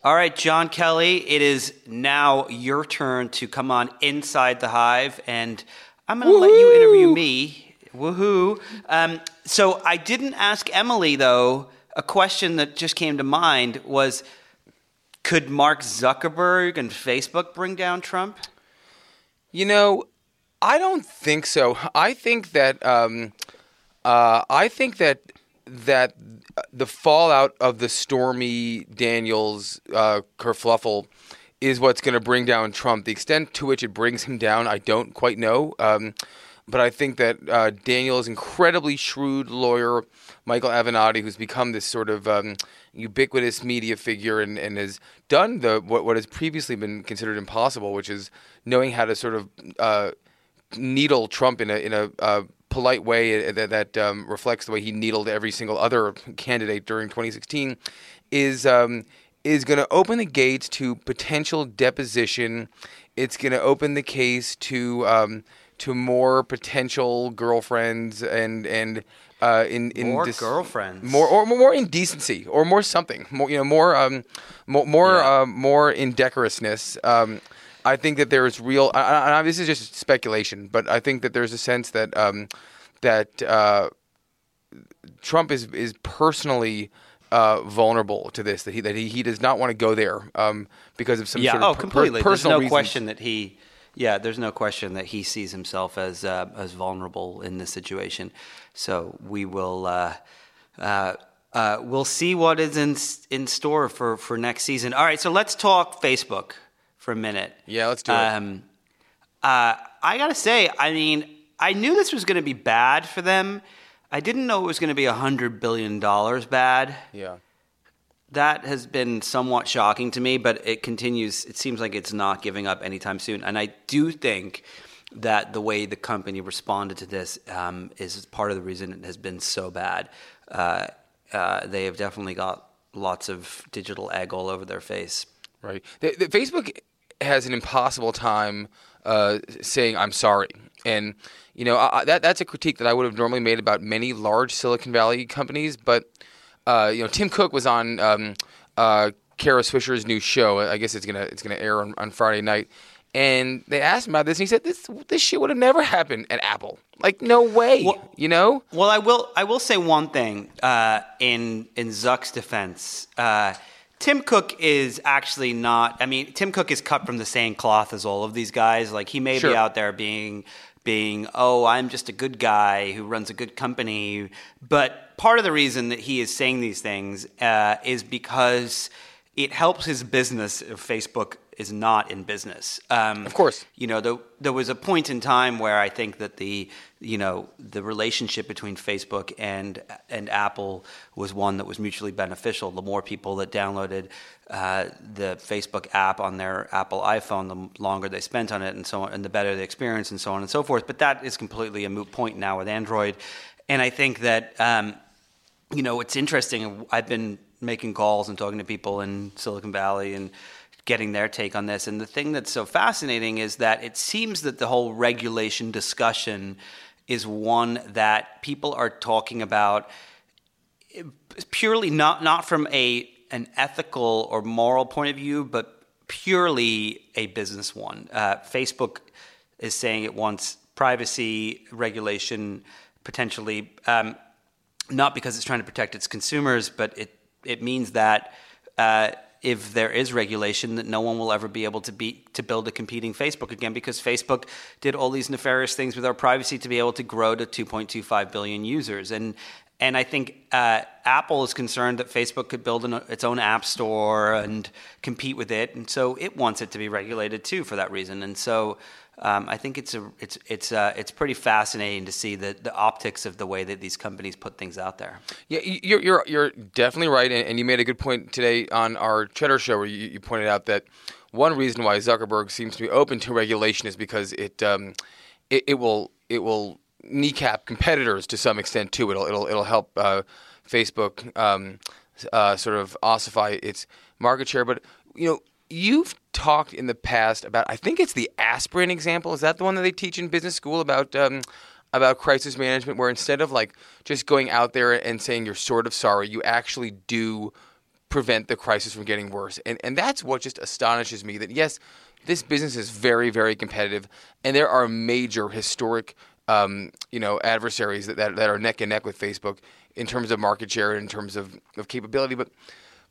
Speaker 4: All right, Jon Kelly, it is now your turn to come on Inside the Hive, and I'm going to let you interview me. Woohoo. Um, so I didn't ask Emily, though. A question that just came to mind was could Mark Zuckerberg and Facebook bring down Trump?
Speaker 7: You know, I don't think so. I think that um, uh, I think that that the fallout of the Stormy Daniels uh, kerfluffle is what's going to bring down Trump. The extent to which it brings him down, I don't quite know. Um, but I think that uh, Daniel's incredibly shrewd lawyer, Michael Avenatti, who's become this sort of um, ubiquitous media figure and, and has done the what, what has previously been considered impossible, which is knowing how to sort of uh, needle Trump in a in a uh, polite way that, that um, reflects the way he needled every single other candidate during 2016, is um, is going to open the gates to potential deposition. It's going to open the case to um, to more potential girlfriends and and uh, in in
Speaker 4: More
Speaker 7: dis-
Speaker 4: girlfriends.
Speaker 7: more or more indecency or more something more you know more um more more
Speaker 4: Yeah.
Speaker 7: uh, more indecorousness. Um, I think that there is real. I, I, this is just speculation, but I think that there's a sense that um, that uh, Trump is is personally uh, vulnerable to this. That he that he, he does not want to go there um, because of some
Speaker 4: yeah,
Speaker 7: sort of
Speaker 4: oh,
Speaker 7: per-
Speaker 4: completely. There's
Speaker 7: personal
Speaker 4: no
Speaker 7: reasons.
Speaker 4: question that he, yeah, there's no question that he sees himself as uh, as vulnerable in this situation. So we will, uh, uh, uh, we'll see what is in in store for for next season. All right, so let's talk Facebook for a minute.
Speaker 7: Yeah, let's do it.
Speaker 4: Um, uh, I gotta say, I mean, I knew this was going to be bad for them. I didn't know it was going to be a hundred billion dollars bad
Speaker 7: Yeah.
Speaker 4: that has been somewhat shocking to me, but it continues. It seems like it's not giving up anytime soon. And I do think that the way the company responded to this um, is part of the reason it has been so bad. Uh, uh, they have definitely got lots of digital egg all over their face.
Speaker 7: Right. The, the Facebook has an impossible time uh, saying "I'm sorry," and you know I, that that's a critique that I would have normally made about many large Silicon Valley companies. But uh, you know, Tim Cook was on um, uh, Kara Swisher's new show. I guess it's gonna it's gonna air on, on Friday night. And they asked him about this, and he said, "This this shit would have never happened at Apple. Like, no way.
Speaker 4: Well-
Speaker 7: you know?
Speaker 4: Well, I will. I will say one thing uh, in in Zuck's defense. Tim Cook is actually not. I mean, Tim Cook is cut from the same cloth as all of these guys. Like he may
Speaker 7: Sure.
Speaker 4: be out there being being, oh, I'm just a good guy who runs a good company. But part of the reason that he is saying these things uh, is because it helps his business Facebook is not in business. Um,
Speaker 7: Of course.
Speaker 4: you know, there, there was a point in time where I think that the, you know, the relationship between Facebook and and Apple was one that was mutually beneficial. The more people that downloaded uh, the Facebook app on their Apple iPhone, the longer they spent on it, and so on, and the better the experience, and so on and so forth. But that is completely a moot point now with Android, and I think that. Um, you know, it's interesting. I've been making calls and talking to people in Silicon Valley and getting their take on this. And the thing that's so fascinating is that it seems that the whole regulation discussion is one that people are talking about purely not not from a an ethical or moral point of view, but purely a business one. Uh, Facebook is saying it wants privacy regulation, potentially um, not because it's trying to protect its consumers, but it it means that. Uh, if there is regulation, that no one will ever be able to be to build a competing Facebook again, because Facebook did all these nefarious things with our privacy to be able to grow to 2.25 billion users, and and I think uh, Apple is concerned that Facebook could build an, its own app store and compete with it, and so it wants it to be regulated too for that reason. And so um, I think it's a it's it's uh, it's pretty fascinating to see the the optics of the way that these companies put things out there.
Speaker 7: Yeah, you're you're you're definitely right, and, and you made a good point today on our Cheddar show where you, you pointed out that one reason why Zuckerberg seems to be open to regulation is because it um, it, it will it will kneecap competitors to some extent too. It'll it'll it'll help uh, Facebook um, uh, sort of ossify its market share. But you know, you've talked in the past about I think it's the aspirin example. Is that the one that they teach in business school about? Um, about crisis management, where instead of like just going out there and saying you're sort of sorry, you actually do prevent the crisis from getting worse. And and that's what just astonishes me that yes, this business is very very competitive, and there are major historic um, you know adversaries that, that that are neck and neck with Facebook in terms of market share and in terms of, of capability, but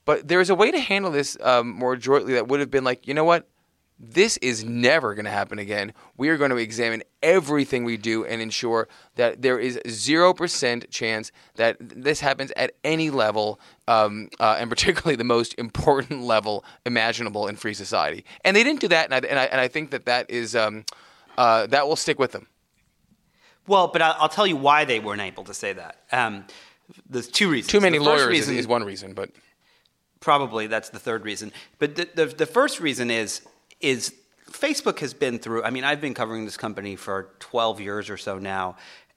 Speaker 7: but there's a way to handle this um, more adroitly that would have been like you know what this is never going to happen again. We are going to examine everything we do and ensure that there is 0% chance that this happens at any level, um, uh, and particularly the most important level imaginable in free society. And they didn't do that, and I, and I, and I think that that, is, um, uh, that will stick with them.
Speaker 4: Well, but I'll, I'll, tell you why they weren't able to say that. Um, there's two reasons.
Speaker 7: Too many lawyers reason, is, one reason, but
Speaker 4: probably that's the third reason. But the, the, the first reason is is Facebook has been through. I mean, I've been covering this company for 12 years or so now.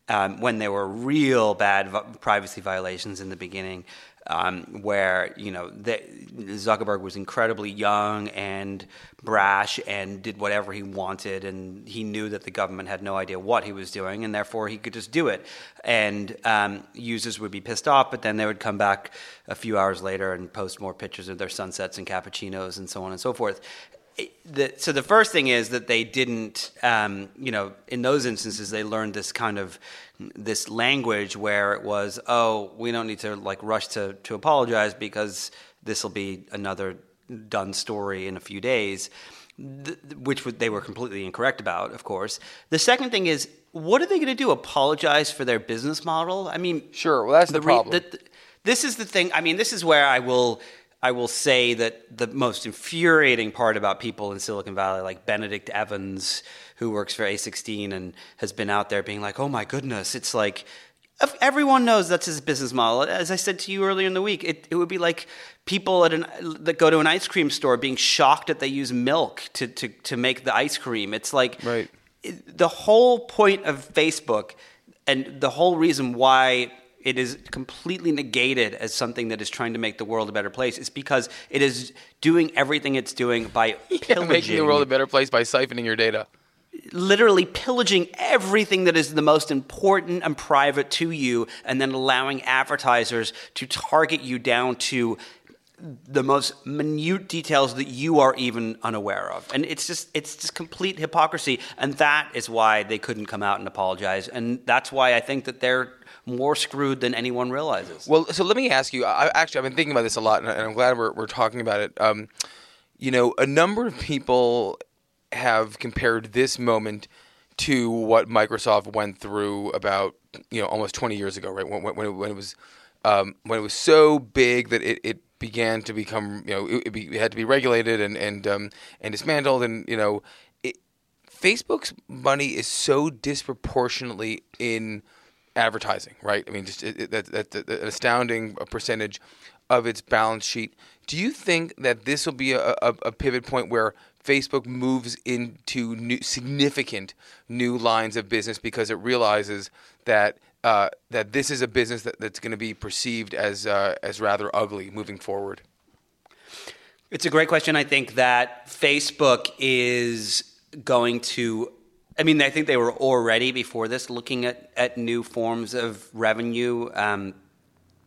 Speaker 4: Um, when there were real bad privacy violations in the beginning, um, where you know the, Zuckerberg was incredibly young and brash and did whatever he wanted, and he knew that the government had no idea what he was doing, and therefore he could just do it. And um, users would be pissed off, but then they would come back a few hours later and post more pictures of their sunsets and cappuccinos and so on and so forth the, so the first thing is that they didn't, um, you know, in those instances they learned this kind of this language where it was, oh, we don't need to like rush to to apologize because this will be another done story in a few days, th- which they were completely incorrect about, of course. The second thing is, what are they going to do? Apologize for their business model? I mean,
Speaker 7: sure. Well, that's the, the problem. Re- the,
Speaker 4: this is the thing. I mean, this is where I will I will say that the most infuriating part about people in Silicon Valley, like Benedict Evans, who works for A16 and has been out there being like, oh my goodness, it's like everyone knows that's his business model. As I said to you earlier in the week, it, it would be like people at an, that go to an ice cream store being shocked that they use milk to, to, to make the ice cream. It's like
Speaker 7: right.
Speaker 4: the whole point of Facebook and the whole reason why it is completely negated as something that is trying to make the world a better place It's because it is doing everything it's doing by pillaging.
Speaker 7: Yeah, making the world a better place by siphoning your data.
Speaker 4: Literally pillaging everything that is the most important and private to you, and then allowing advertisers to target you down to the most minute details that you are even unaware of and it's just it's just complete hypocrisy and that is why they couldn't come out and apologize and that's why i think that they're more screwed than anyone realizes.
Speaker 7: Well, so let me ask you. I, actually, I've been thinking about this a lot, and I'm glad we're, we're talking about it. Um, you know, a number of people have compared this moment to what Microsoft went through about you know almost 20 years ago, right? When, when, it, when it, was um, when it was so big that it, it began to become you know it, it, had to be regulated and and um, and dismantled, and you know, Facebook's money is so disproportionately in advertising, right? I mean, just it, that, that's an astounding percentage of its balance sheet. Do you think that this will be a, a, a pivot point where Facebook moves into new, significant new lines of business because it realizes that uh, that this is a business that, that's going to be perceived as uh, as rather ugly moving forward?
Speaker 4: It's a great question. I think that Facebook is going to I mean, I think they were already before this looking at, at new forms of revenue. Um,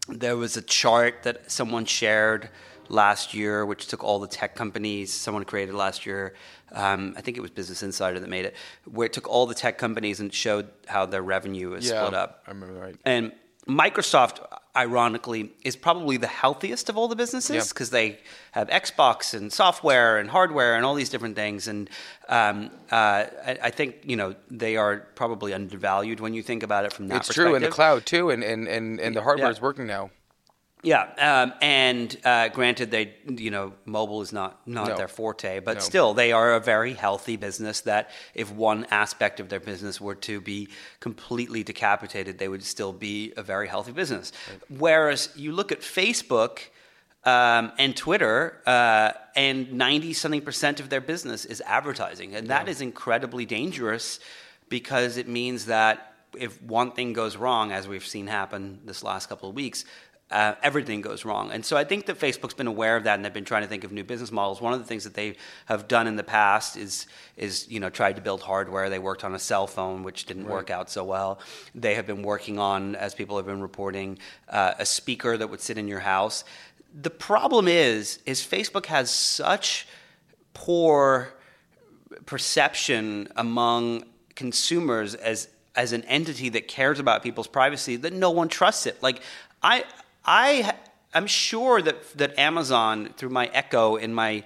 Speaker 4: there was a chart that someone shared last year, which took all the tech companies someone created last year. Um, I think it was Business Insider that made it, where it took all the tech companies and showed how their revenue is
Speaker 7: yeah,
Speaker 4: split up.
Speaker 7: I remember right.
Speaker 4: And Microsoft, ironically, is probably the healthiest of all the businesses because they have Xbox and software and hardware and all these different things. And um, uh, I, I, think you know they are probably undervalued when you think about it from that.
Speaker 7: It's true in the cloud too, and and and, and the hardware yeah. is working now.
Speaker 4: Yeah, um, and uh, granted, they you know mobile is not not no. their forte, but no. still they are a very healthy business. That if one aspect of their business were to be completely decapitated, they would still be a very healthy business. Right. Whereas you look at Facebook um, and Twitter, uh, and ninety something percent of their business is advertising, and that yeah. is incredibly dangerous because it means that if one thing goes wrong, as we've seen happen this last couple of weeks, uh, everything goes wrong. And so I think that Facebook's been aware of that and they've been trying to think of new business models. One of the things that they have done in the past is is you know tried to build hardware. They worked on a cell phone which didn't right. work out so well. They have been working on, as people have been reporting, uh, a speaker that would sit in your house. The problem is is Facebook has such poor perception among consumers as as an entity that cares about people's privacy that no one trusts it. Like I I I'm sure that that Amazon through my Echo in my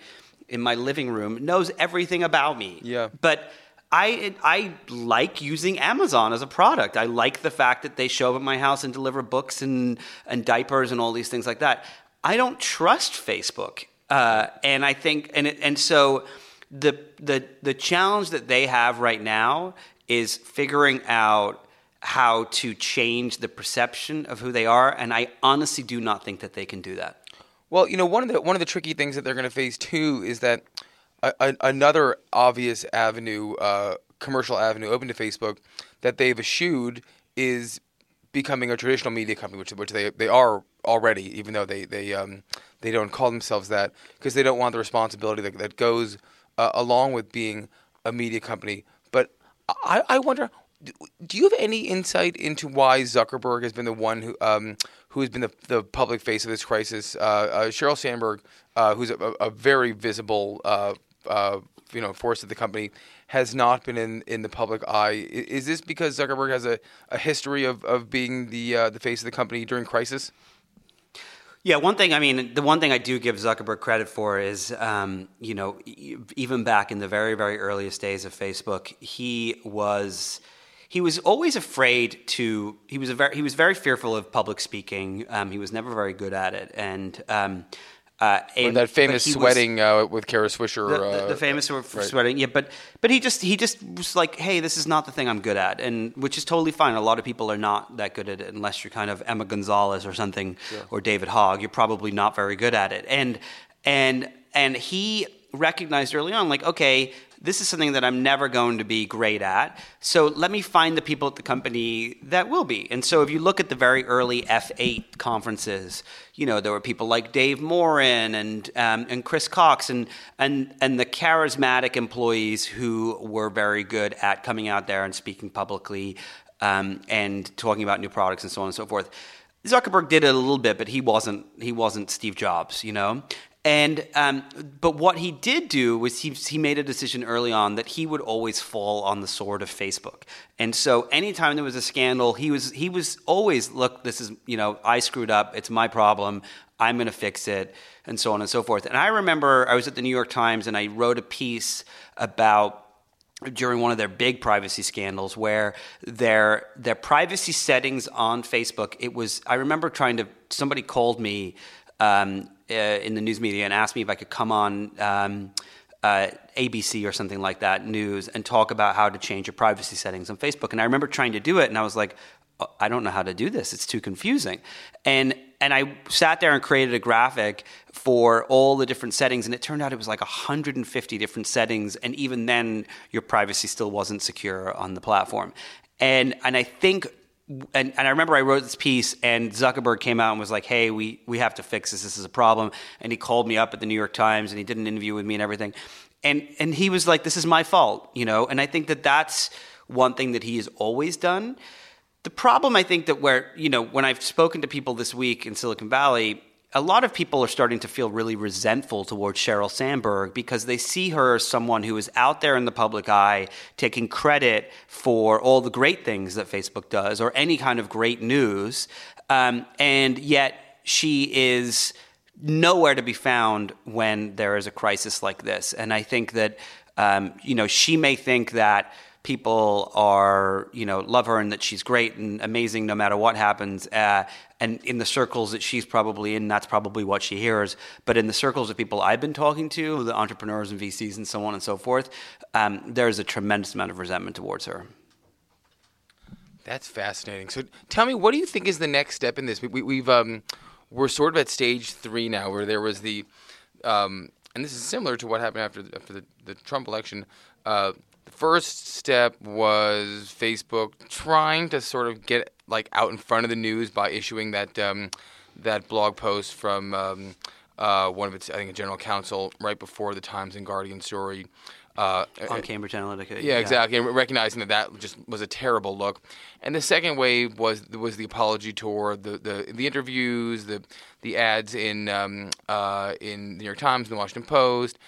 Speaker 4: in my living room knows everything about me.
Speaker 7: Yeah.
Speaker 4: But I I like using Amazon as a product. I like the fact that they show up at my house and deliver books and and diapers and all these things like that. I don't trust Facebook, uh, and I think and it, and so the the the challenge that they have right now is figuring out how to change the perception of who they are, and I honestly do not think that they can do that.
Speaker 7: Well, you know, one of the one of the tricky things that they're going to face too is that a, a, another obvious avenue, uh, commercial avenue, open to Facebook that they've eschewed is becoming a traditional media company, which which they they are already, even though they they um, they don't call themselves that because they don't want the responsibility that that goes uh, along with being a media company. But I, I wonder, do you have any insight into why Zuckerberg has been the one who um, who has been the, the public face of this crisis? Uh, uh, Sheryl Sandberg, uh, who's a, a, very visible uh, uh, you know force of the company, has not been in, in the public eye. Is this because Zuckerberg has a, a history of, of being the uh, the face of the company during crisis?
Speaker 4: Yeah, one thing, I mean, the one thing I do give Zuckerberg credit for is, um, you know, even back in the very, very earliest days of Facebook, he was he was always afraid to he was a very he was very fearful of public speaking um, he was never very good at it and um, uh, and,
Speaker 7: that famous sweating was, uh, with Kara Swisher,
Speaker 4: the, the, the uh, famous right. sweating, yeah. But but he just he just was like, hey, this is not the thing I'm good at, and which is totally fine. A lot of people are not that good at it unless you're kind of Emma Gonzalez or something, yeah. or David Hogg. You're probably not very good at it, and and and he recognized early on, like, okay, this is something that I'm never going to be great at. So let me find the people at the company that will be. And so if you look at the very early F8 conferences, you know, there were people like Dave Morin and um, and Chris Cox and and and the charismatic employees who were very good at coming out there and speaking publicly um, and talking about new products and so on and so forth. Zuckerberg did it a little bit, but he wasn't he wasn't Steve Jobs, you know. And um, but what he did do was he he made a decision early on that he would always fall on the sword of Facebook. And so anytime there was a scandal, he was he was always look this is you know I screwed up. It's my problem. I'm going to fix it, and so on and so forth. And I remember I was at the New York Times and I wrote a piece about during one of their big privacy scandals where their their privacy settings on Facebook it was I remember trying to somebody called me um, uh, in the news media and asked me if I could come on um, uh, ABC or something like that, news, and talk about how to change your privacy settings on Facebook. And I remember trying to do it, and I was like, oh, I don't know how to do this. It's too confusing. And and I sat there and created a graphic for all the different settings, and it turned out it was like 150 different settings, and even then, your privacy still wasn't secure on the platform. And and I think and, and I remember I wrote this piece, and Zuckerberg came out and was like, "Hey, we we have to fix this. This is a problem." And he called me up at the New York Times, and he did an interview with me and everything. And and he was like, "This is my fault," you know. And I think that that's one thing that he has always done. The problem, I think, that where you know when I've spoken to people this week in Silicon Valley, a lot of people are starting to feel really resentful towards Sheryl Sandberg because they see her as someone who is out there in the public eye taking credit for all the great things that Facebook does or any kind of great news. Um, and yet she is nowhere to be found when there is a crisis like this. And I think that, um, you know, she may think that people are you know love her and that she's great and amazing no matter what happens uh, and in the circles that she's probably in that's probably what she hears. But in the circles of people i've been talking to the entrepreneurs and vcs and so on and so forth um, there's a tremendous amount of resentment towards her.
Speaker 7: That's fascinating. So tell me what do you think is the next step in this? We, have um, we're sort of at stage three now where there was the um, and this is similar to what happened after the, after the, the Trump election. Uh, first step was Facebook trying to sort of get like out in front of the news by issuing that um, that blog post from um, uh, one of its, I think, a general counsel right before the Times and Guardian story.
Speaker 4: Uh, on Cambridge Analytica.
Speaker 7: Yeah, yeah, exactly. And recognizing that that just was a terrible look. And the second wave was was the apology tour, the the, the interviews, the the ads in um, uh, in the New York Times, and the Washington Post,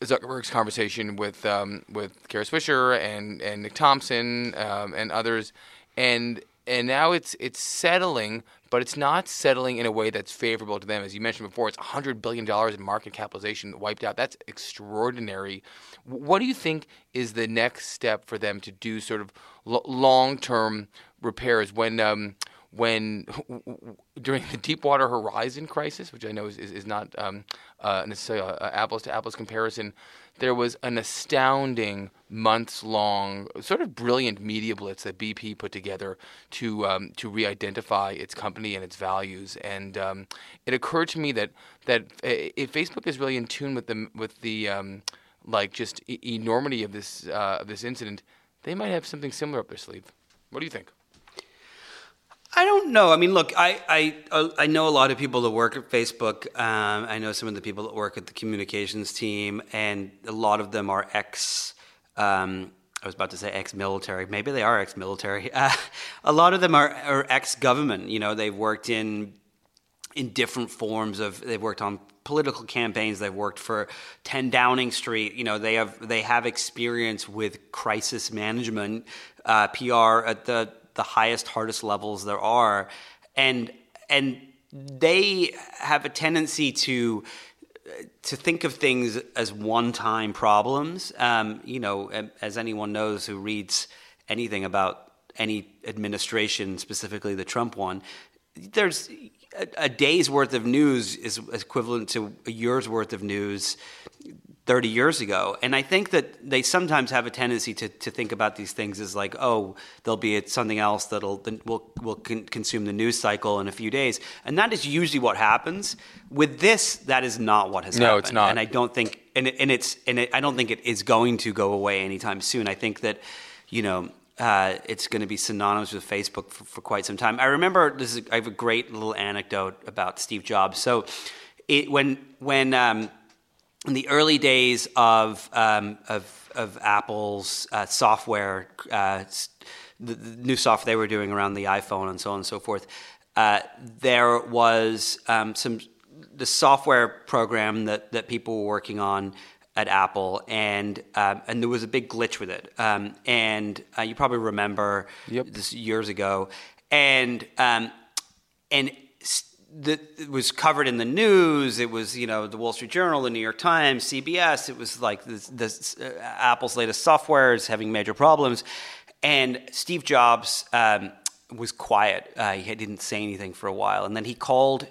Speaker 7: Zuckerberg's conversation with um, with Kara Swisher and and Nick Thompson um, and others, and and now it's it's settling, but it's not settling in a way that's favorable to them. As you mentioned before, it's 100 billion dollars in market capitalization wiped out. That's extraordinary. What do you think is the next step for them to do sort of l- long-term repairs when um, when during the Deepwater Horizon crisis, which I know is, is, is not um, uh, necessarily an apples to apples comparison, there was an astounding months long, sort of brilliant media blitz that BP put together to um, to re-identify its company and its values. And um, it occurred to me that that if Facebook is really in tune with the with the um, like just enormity of this uh, of this incident, they might have something similar up their sleeve. What do you think?
Speaker 4: I don't know. I mean, look, I I uh, I know a lot of people that work at Facebook. Um, I know some of the people that work at the communications team, and a lot of them are ex. Um, I was about to say ex-military. Maybe they are ex-military. Uh, a lot of them are, are ex-government. You know, they've worked in in different forms of. They've worked on political campaigns. They've worked for 10 Downing Street. You know, they have they have experience with crisis management, uh, PR at the the highest, hardest levels there are, and and they have a tendency to to think of things as one-time problems. Um, you know, as anyone knows who reads anything about any administration, specifically the Trump one, there's a, a day's worth of news is equivalent to a year's worth of news 30 years ago. And I think that they sometimes have a tendency to, to think about these things as like, oh, there'll be something else that'll will will con- consume the news cycle in a few days, and that is usually what happens. With this, that is not what has
Speaker 7: no,
Speaker 4: happened.
Speaker 7: No, it's not.
Speaker 4: And I don't think, and, it, and it's and it, I don't think it is going to go away anytime soon. I think that, you know. Uh, it's going to be synonymous with Facebook for, for, quite some time. I remember this. Is, I have a great little anecdote about Steve Jobs. So, it, when when um, in the early days of um, of, of, Apple's uh, software, uh, the, the, new software they were doing around the iPhone and so on and so forth, uh, there was um, some the software program that that people were working on at Apple, and um, and there was a big glitch with it. Um, and uh, you probably remember
Speaker 7: yep.
Speaker 4: this years ago, and um, and that it was covered in the news. It was, you know, the Wall Street Journal, the New York Times, CBS. It was like this, this uh, Apple's latest software is having major problems, and Steve Jobs um, was quiet. Uh, he didn't say anything for a while, and then he called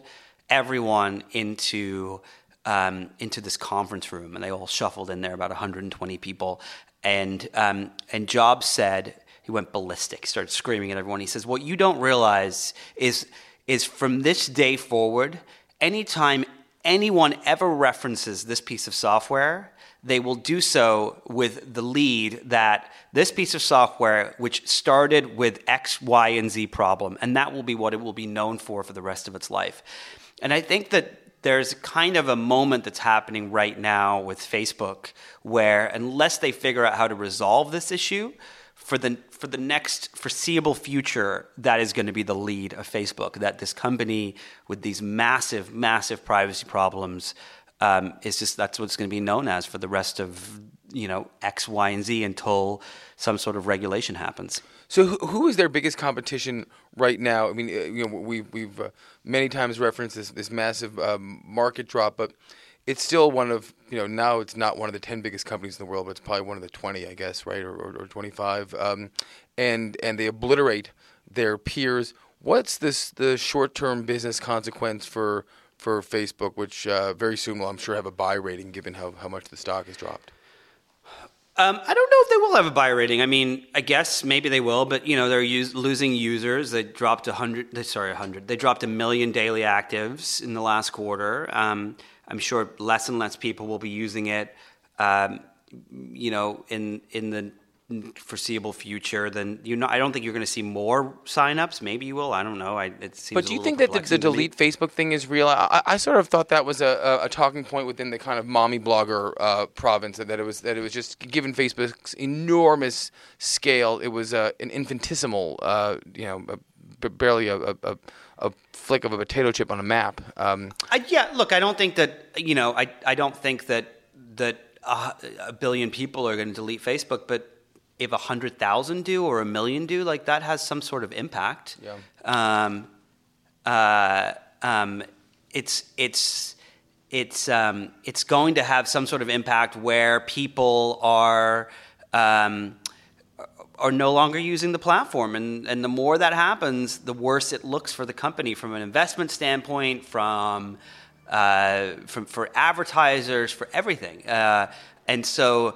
Speaker 4: everyone into um, into this conference room, and they all shuffled in there, about 120 people, and um, and Jobs said he went ballistic, started screaming at everyone. He says, "What you don't realize is." Is from this day forward, anytime anyone ever references this piece of software, they will do so with the lead that this piece of software, which started with X, Y, and Z problem, and that will be what it will be known for for the rest of its life. And I think that there's kind of a moment that's happening right now with Facebook where, unless they figure out how to resolve this issue, for the for the next foreseeable future, that is going to be the lead of Facebook. That this company with these massive, massive privacy problems um, is just that's what's going to be known as for the rest of you know X, Y, and Z until some sort of regulation happens.
Speaker 7: So, who is their biggest competition right now? I mean, you know, we, we've uh, many times referenced this this massive um, market drop, but it's still one of you know now it's not one of the 10 biggest companies in the world but it's probably one of the 20 i guess right or, or, or 25 um, and and they obliterate their peers. What's this the short-term business consequence for for facebook which uh, very soon will i'm sure have a buy rating given how, how much the stock has dropped
Speaker 4: um, I don't know if they will have a buy rating. I mean, I guess maybe they will, but you know they're use, losing users. They dropped a hundred. Sorry, a hundred. They dropped a million daily actives in the last quarter. Um, I'm sure less and less people will be using it. Um, you know, in in the foreseeable future, then you know, I don't think you're going to see more signups. Maybe you will. I don't know. I, it seems.
Speaker 7: But do you think that the, the delete Facebook thing is real? I, I, sort of thought that was a, a, talking point within the kind of mommy blogger uh, province that it was that it was just given Facebook's enormous scale, it was uh, an infinitesimal, uh, you know, barely a, a a flick of a potato chip on a map. Um,
Speaker 4: I, yeah, look, I don't think that you know, I I don't think that that uh, a billion people are going to delete Facebook, but if a hundred thousand do or a million do, like that has some sort of impact.
Speaker 7: Yeah.
Speaker 4: Um, uh, um, it's it's it's um, it's going to have some sort of impact where people are um, are no longer using the platform, and and the more that happens, the worse it looks for the company from an investment standpoint, from uh, from for advertisers, for everything, uh, and so.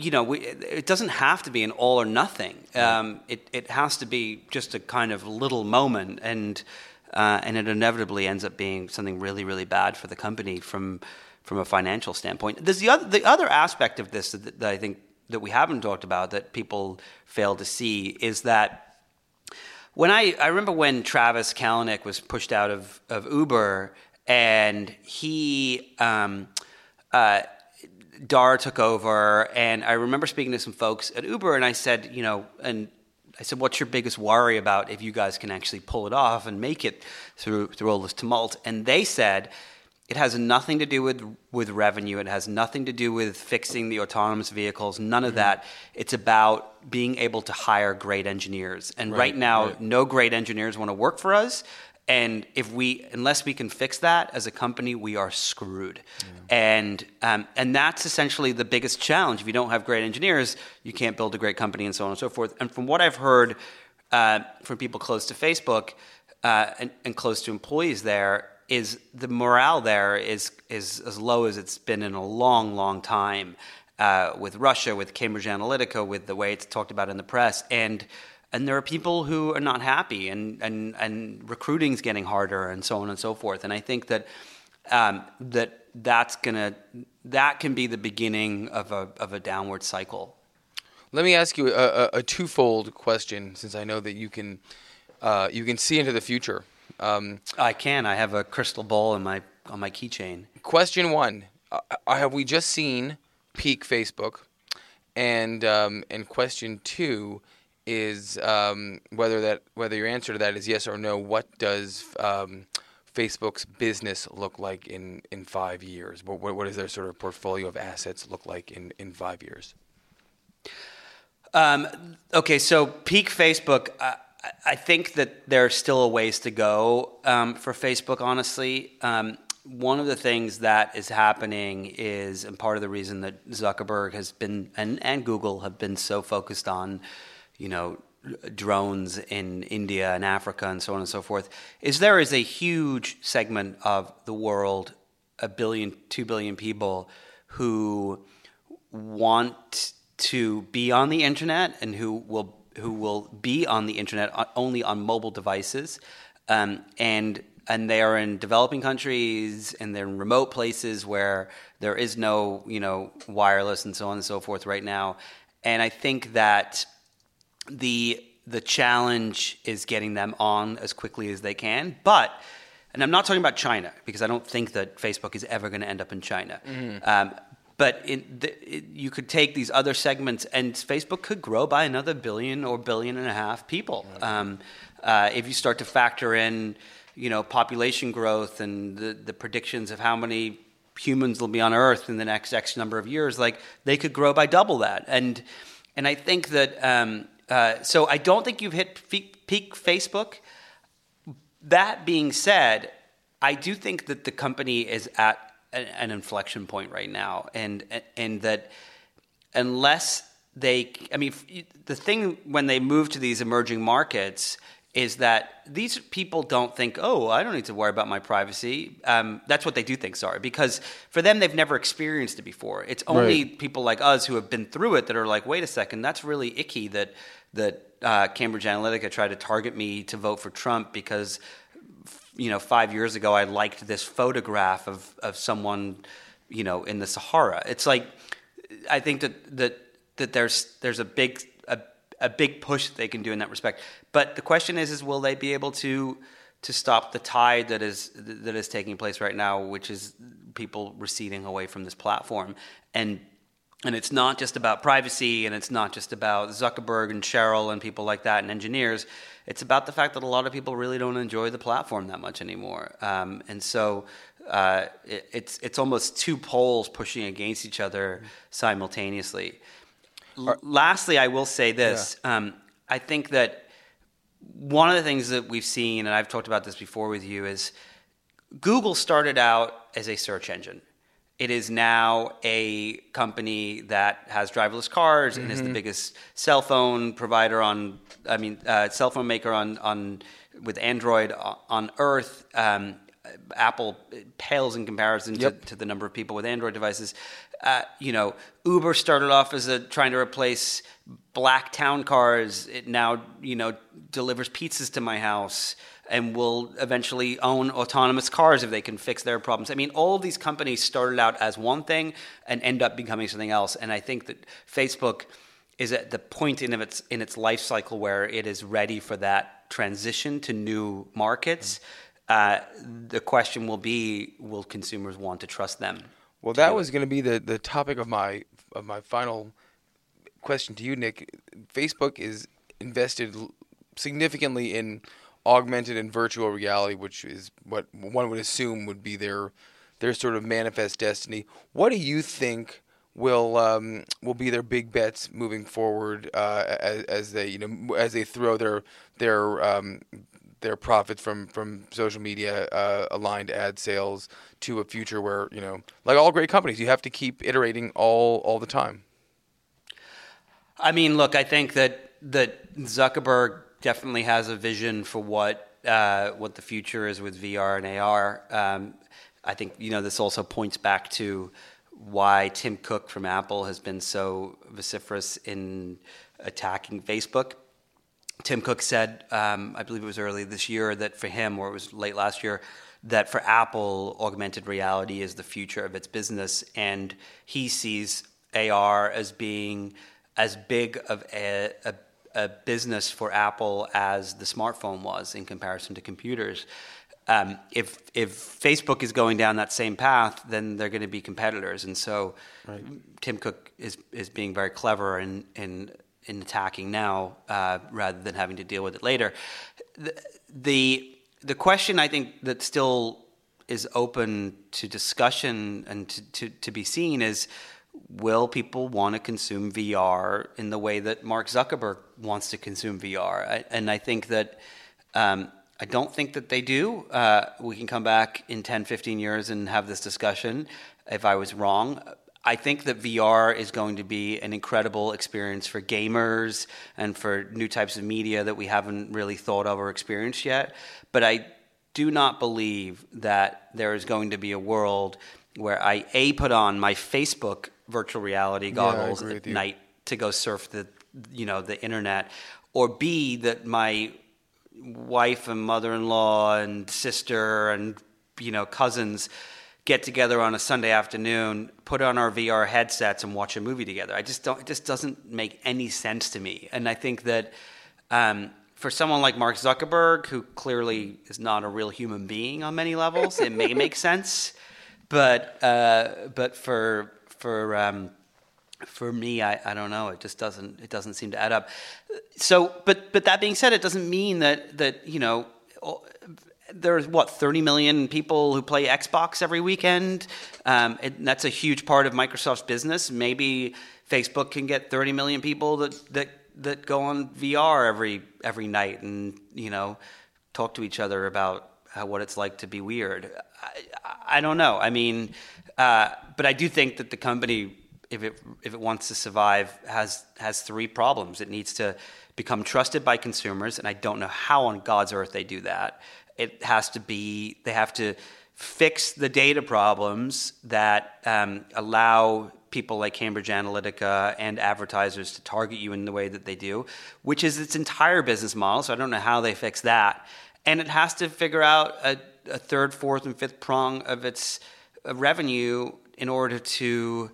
Speaker 4: You know, we, it doesn't have to be an all or nothing. Um, it, it has to be just a kind of little moment, and uh, and it inevitably ends up being something really, really bad for the company from from a financial standpoint. There's the other the other aspect of this that, that I think that we haven't talked about that people fail to see is that when I I remember when Travis Kalanick was pushed out of of Uber and he. Um, uh, Dara took over, and I remember speaking to some folks at Uber, and I said, you know, and I said, "What's your biggest worry about if you guys can actually pull it off and make it through through all this tumult?" And they said, "It has nothing to do with with revenue. It has nothing to do with fixing the autonomous vehicles. None of mm-hmm. that. It's about being able to hire great engineers. And right, now,
Speaker 7: right.
Speaker 4: no great engineers want to work for us." And if we, unless we can fix that as a company, we are screwed. And um, and that's essentially the biggest challenge. If you don't have great engineers, you can't build a great company, and so on and so forth. And from what I've heard uh, from people close to Facebook uh, and, and close to employees there, is the morale there is is as low as it's been in a long, long time. Uh, with Russia, with Cambridge Analytica, with the way it's talked about in the press, and and there are people who are not happy and, and, and recruiting's getting harder and so on and so forth. And i think that um, that that's gonna that can be the beginning of a, of a downward cycle.
Speaker 7: Let me ask you a, a, a twofold question, since I know that you can uh, you can see into the future. Um,
Speaker 4: i can. I have a crystal ball in my on my keychain.
Speaker 7: Question one: uh, Have we just seen peak Facebook? And um, and question two is um, whether that whether your answer to that is yes or no. What does um, Facebook's business look like in, in five years? What, what does their sort of portfolio of assets look like in, in five years?
Speaker 4: Um, okay, so peak Facebook. Uh, I- I think that there are still a ways to go um, for Facebook. Honestly, um, one of the things that is happening is, and part of the reason that Zuckerberg has been and, and Google have been so focused on, you know, drones in India and Africa and so on and so forth, is there is a huge segment of the world, a billion, two billion people, who want to be on the internet and who will who will be on the internet only on mobile devices, um, and and they are in developing countries and they're in remote places where there is no you know wireless and so on and so forth right now, and I think that the the challenge is getting them on as quickly as they can, but. And I'm not talking about China because I don't think that Facebook is ever going to end up in China. Um, but in the, it, you could take these other segments, and Facebook could grow by another billion or billion and a half people. Um, uh, if you start to factor in, you know, population growth and the, the predictions of how many humans will be on Earth in the next X number of years, like they could grow by double that. And and I think that um, uh, so I don't think you've hit peak, peak Facebook. That being said, I do think that the company is at an, an inflection point right now, and and that unless they, I mean, the thing when they move to these emerging markets is that these people don't think, oh, I don't need to worry about my privacy. Um, that's what they do think, sorry, because for them, they've never experienced it before. It's only people like us who have been through it that are like, wait a second, that's really icky that that uh, Cambridge Analytica tried to target me to vote for Trump because you know, five years ago, I liked this photograph of, of someone, you know, in the Sahara. It's like, I think that, that, that there's, there's a big, a, a big push they can do in that respect. But the question is, is will they be able to, to stop the tide that is, that is taking place right now, which is people receding away from this platform? And, and it's not just about privacy and it's not just about Zuckerberg and Sheryl and people like that and engineers it's about the fact that a lot of people really don't enjoy the platform that much anymore. Um, and so uh, it, it's it's almost two poles pushing against each other simultaneously. l- lastly, I will say this. Um, I think that one of the things that we've seen, and I've talked about this before with you, is Google started out as a search engine. It is now a company that has driverless cars and is the biggest cell phone provider on, I mean, uh, cell phone maker on, on with Android on Earth. Um, Apple pales in comparison to,
Speaker 7: Yep.
Speaker 4: to the number of people with Android devices. Uh, you know, Uber started off as a trying to replace black town cars. It now, you know, delivers pizzas to my house and will eventually own autonomous cars if they can fix their problems. I mean, all of these companies started out as one thing and end up becoming something else. And I think that Facebook is at the point in its in its life cycle where it is ready for that transition to new markets. Uh, the question will be: Will consumers want to trust them?
Speaker 7: Well, that was going to be the, the topic of my of my final question to you, Nick. Facebook is invested significantly in augmented and virtual reality, which is what one would assume would be their their sort of manifest destiny. What do you think will um, will be their big bets moving forward uh, as, as they you know as they throw their their um, their profits from from social media uh, aligned ad sales to a future where you know like all great companies you have to keep iterating all all the time
Speaker 4: I mean, look, I think that that Zuckerberg definitely has a vision for what uh, what the future is with VR and AR. Um, I think you know this also points back to why Tim Cook from Apple has been so vociferous in attacking Facebook. Tim Cook said, um, I believe it was early this year, that for him, or it was late last year, that for Apple, augmented reality is the future of its business, and he sees AR as being as big of a, a, a business for Apple as the smartphone was in comparison to computers. Um, if if Facebook is going down that same path, then they're going to be competitors, and so Tim Cook is is being very clever in in in attacking now uh, rather than having to deal with it later. The, the the question I think that still is open to discussion and to, to, to be seen is will people want to consume VR in the way that Mark Zuckerberg wants to consume VR? I, and I think that um, I don't think that they do. Uh, we can come back in 10, 15 years and have this discussion if I was wrong. I think that VR is going to be an incredible experience for gamers and for new types of media that we haven't really thought of or experienced yet. But I do not believe that there is going to be a world where I a put on my Facebook virtual reality goggles
Speaker 7: agree
Speaker 4: at night to go surf the you know the internet, or b that my wife and mother-in-law and sister and you know cousins get together on a Sunday afternoon, put on our VR headsets and watch a movie together. I just don't. It just doesn't make any sense to me. And I think that um, for someone like Mark Zuckerberg, who clearly is not a real human being on many levels, it may make sense. But uh, but for for um, for me, I, I don't know. It just doesn't it doesn't seem to add up. So, but but that being said, it doesn't mean that that you know there's what 30 million people who play Xbox every weekend. Um, it, that's a huge part of Microsoft's business. Maybe Facebook can get 30 million people that that that go on VR every every night and you know talk to each other about how, what it's like to be weird. I, I- I don't know. I mean, uh, but I do think that the company, if it if it wants to survive, has has three problems. It needs to become trusted by consumers, and I don't know how on God's earth they do that. It has to be they have to fix the data problems that um, allow people like Cambridge Analytica and advertisers to target you in the way that they do, which is its entire business model. So I don't know how they fix that. And it has to figure out a, a third, fourth, and fifth prong of its revenue in order to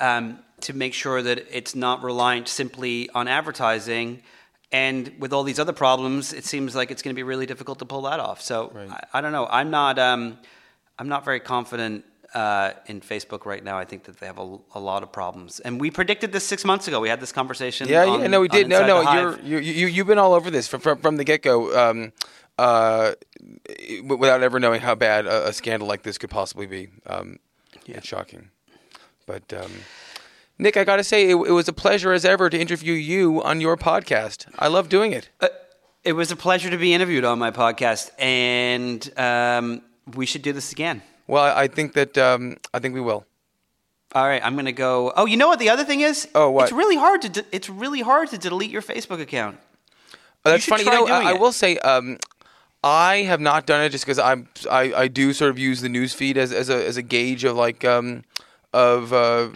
Speaker 4: um, to make sure that it's not reliant simply on advertising. And with all these other problems, it seems like it's going to be really difficult to pull that off. So I, I don't know. I'm not. Um, I'm not very confident uh, in Facebook right now. I think that they have a, a lot of problems, and we predicted this six months ago. We had this conversation.
Speaker 7: Yeah,
Speaker 4: on-
Speaker 7: yeah, no, we did. No, no, you're, you you you've been all over this from from, from the get go, um, uh, without ever knowing how bad a, a scandal like this could possibly be. Um, It's shocking, but um, Nick, I got to say, it, it was a pleasure as ever to interview you on your podcast. I love doing it.
Speaker 4: Uh, it was a pleasure to be interviewed on my podcast, and um, we should do this again.
Speaker 7: Well, I think that um, I think we will.
Speaker 4: All right, I'm going to go. Oh, you know what the other thing is?
Speaker 7: Oh, what?
Speaker 4: It's really hard to. De- it's really hard to delete your Facebook account.
Speaker 7: Oh, that's
Speaker 4: should
Speaker 7: funny. You know, I, I will say, um, I have not done it just because I'm I, I do sort of use the news feed as, as a as a gauge of like um, of uh,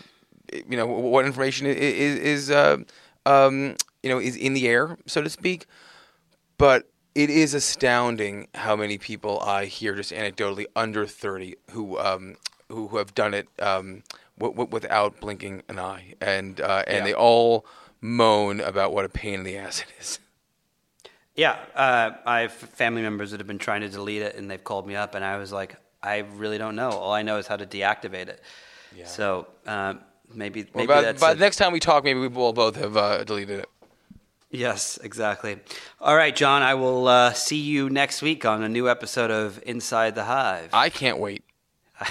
Speaker 7: you know what information is is uh, um, you know is in the air, so to speak. But it is astounding how many people I hear just anecdotally under thirty who um, who, who have done it um, w- w- without blinking an eye, and uh, and
Speaker 4: Yeah.
Speaker 7: they all moan about what a pain in the ass it is.
Speaker 4: Yeah, uh, I have family members that have been trying to delete it, and they've called me up, and I was like, I really don't know. All I know is how to deactivate it. Yeah. So um, maybe
Speaker 7: Well,
Speaker 4: maybe
Speaker 7: by,
Speaker 4: that's
Speaker 7: by
Speaker 4: a-
Speaker 7: the next time we talk, maybe we will both have uh, deleted it.
Speaker 4: yes, exactly. All right, Jon, I will uh, see you next week on a new episode of Inside the Hive.
Speaker 7: I can't wait.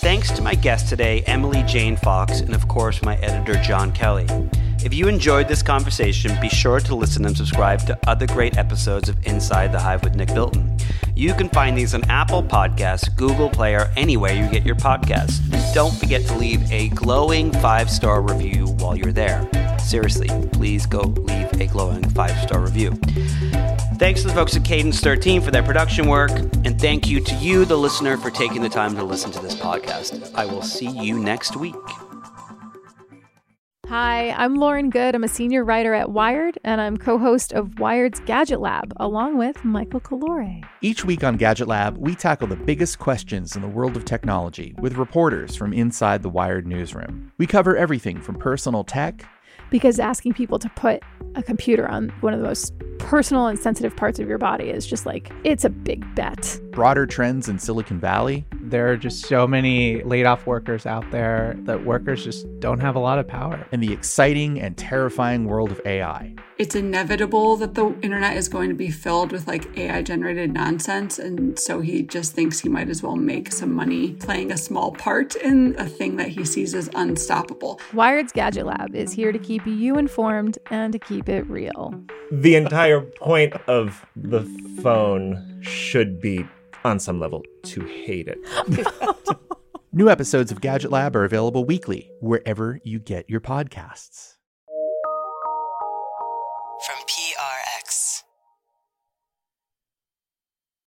Speaker 4: Thanks to my guest today, Emily Jane Fox, and of course, my editor, Jon Kelly. If you enjoyed this conversation, be sure to listen and subscribe to other great episodes of Inside the Hive with Nick Bilton. You can find these on Apple Podcasts, Google Play, or anywhere you get your podcasts. Don't forget to leave a glowing five star review while you're there. Seriously, please go leave a glowing five star review. Thanks to the folks at Cadence 13 for their production work, and thank you to you, the listener, for taking the time to listen to this podcast. I will see you next week.
Speaker 8: Hi, I'm Lauren Goode. I'm a senior writer at Wired, and I'm co host of Wired's Gadget Lab, along with Michael Calore.
Speaker 3: Each week on Gadget Lab, we tackle the biggest questions in the world of technology with reporters from inside the Wired newsroom. We cover everything from personal tech
Speaker 8: Because asking people to put a computer on one of the most personal and sensitive parts of your body is just like, it's a big bet.
Speaker 3: broader trends in Silicon Valley,
Speaker 9: There are just so many laid off workers out there that workers just don't have a lot of power.
Speaker 3: In the exciting and terrifying world of AI.
Speaker 10: it's inevitable that the internet is going to be filled with like AI generated nonsense. And so he just thinks he might as well make some money playing a small part in a thing that he sees as unstoppable.
Speaker 8: Wired's Gadget Lab is here to keep you informed and to keep it real.
Speaker 11: the entire point of the phone should be on some level to hate it.
Speaker 3: New episodes of Gadget Lab are available weekly wherever you get your podcasts.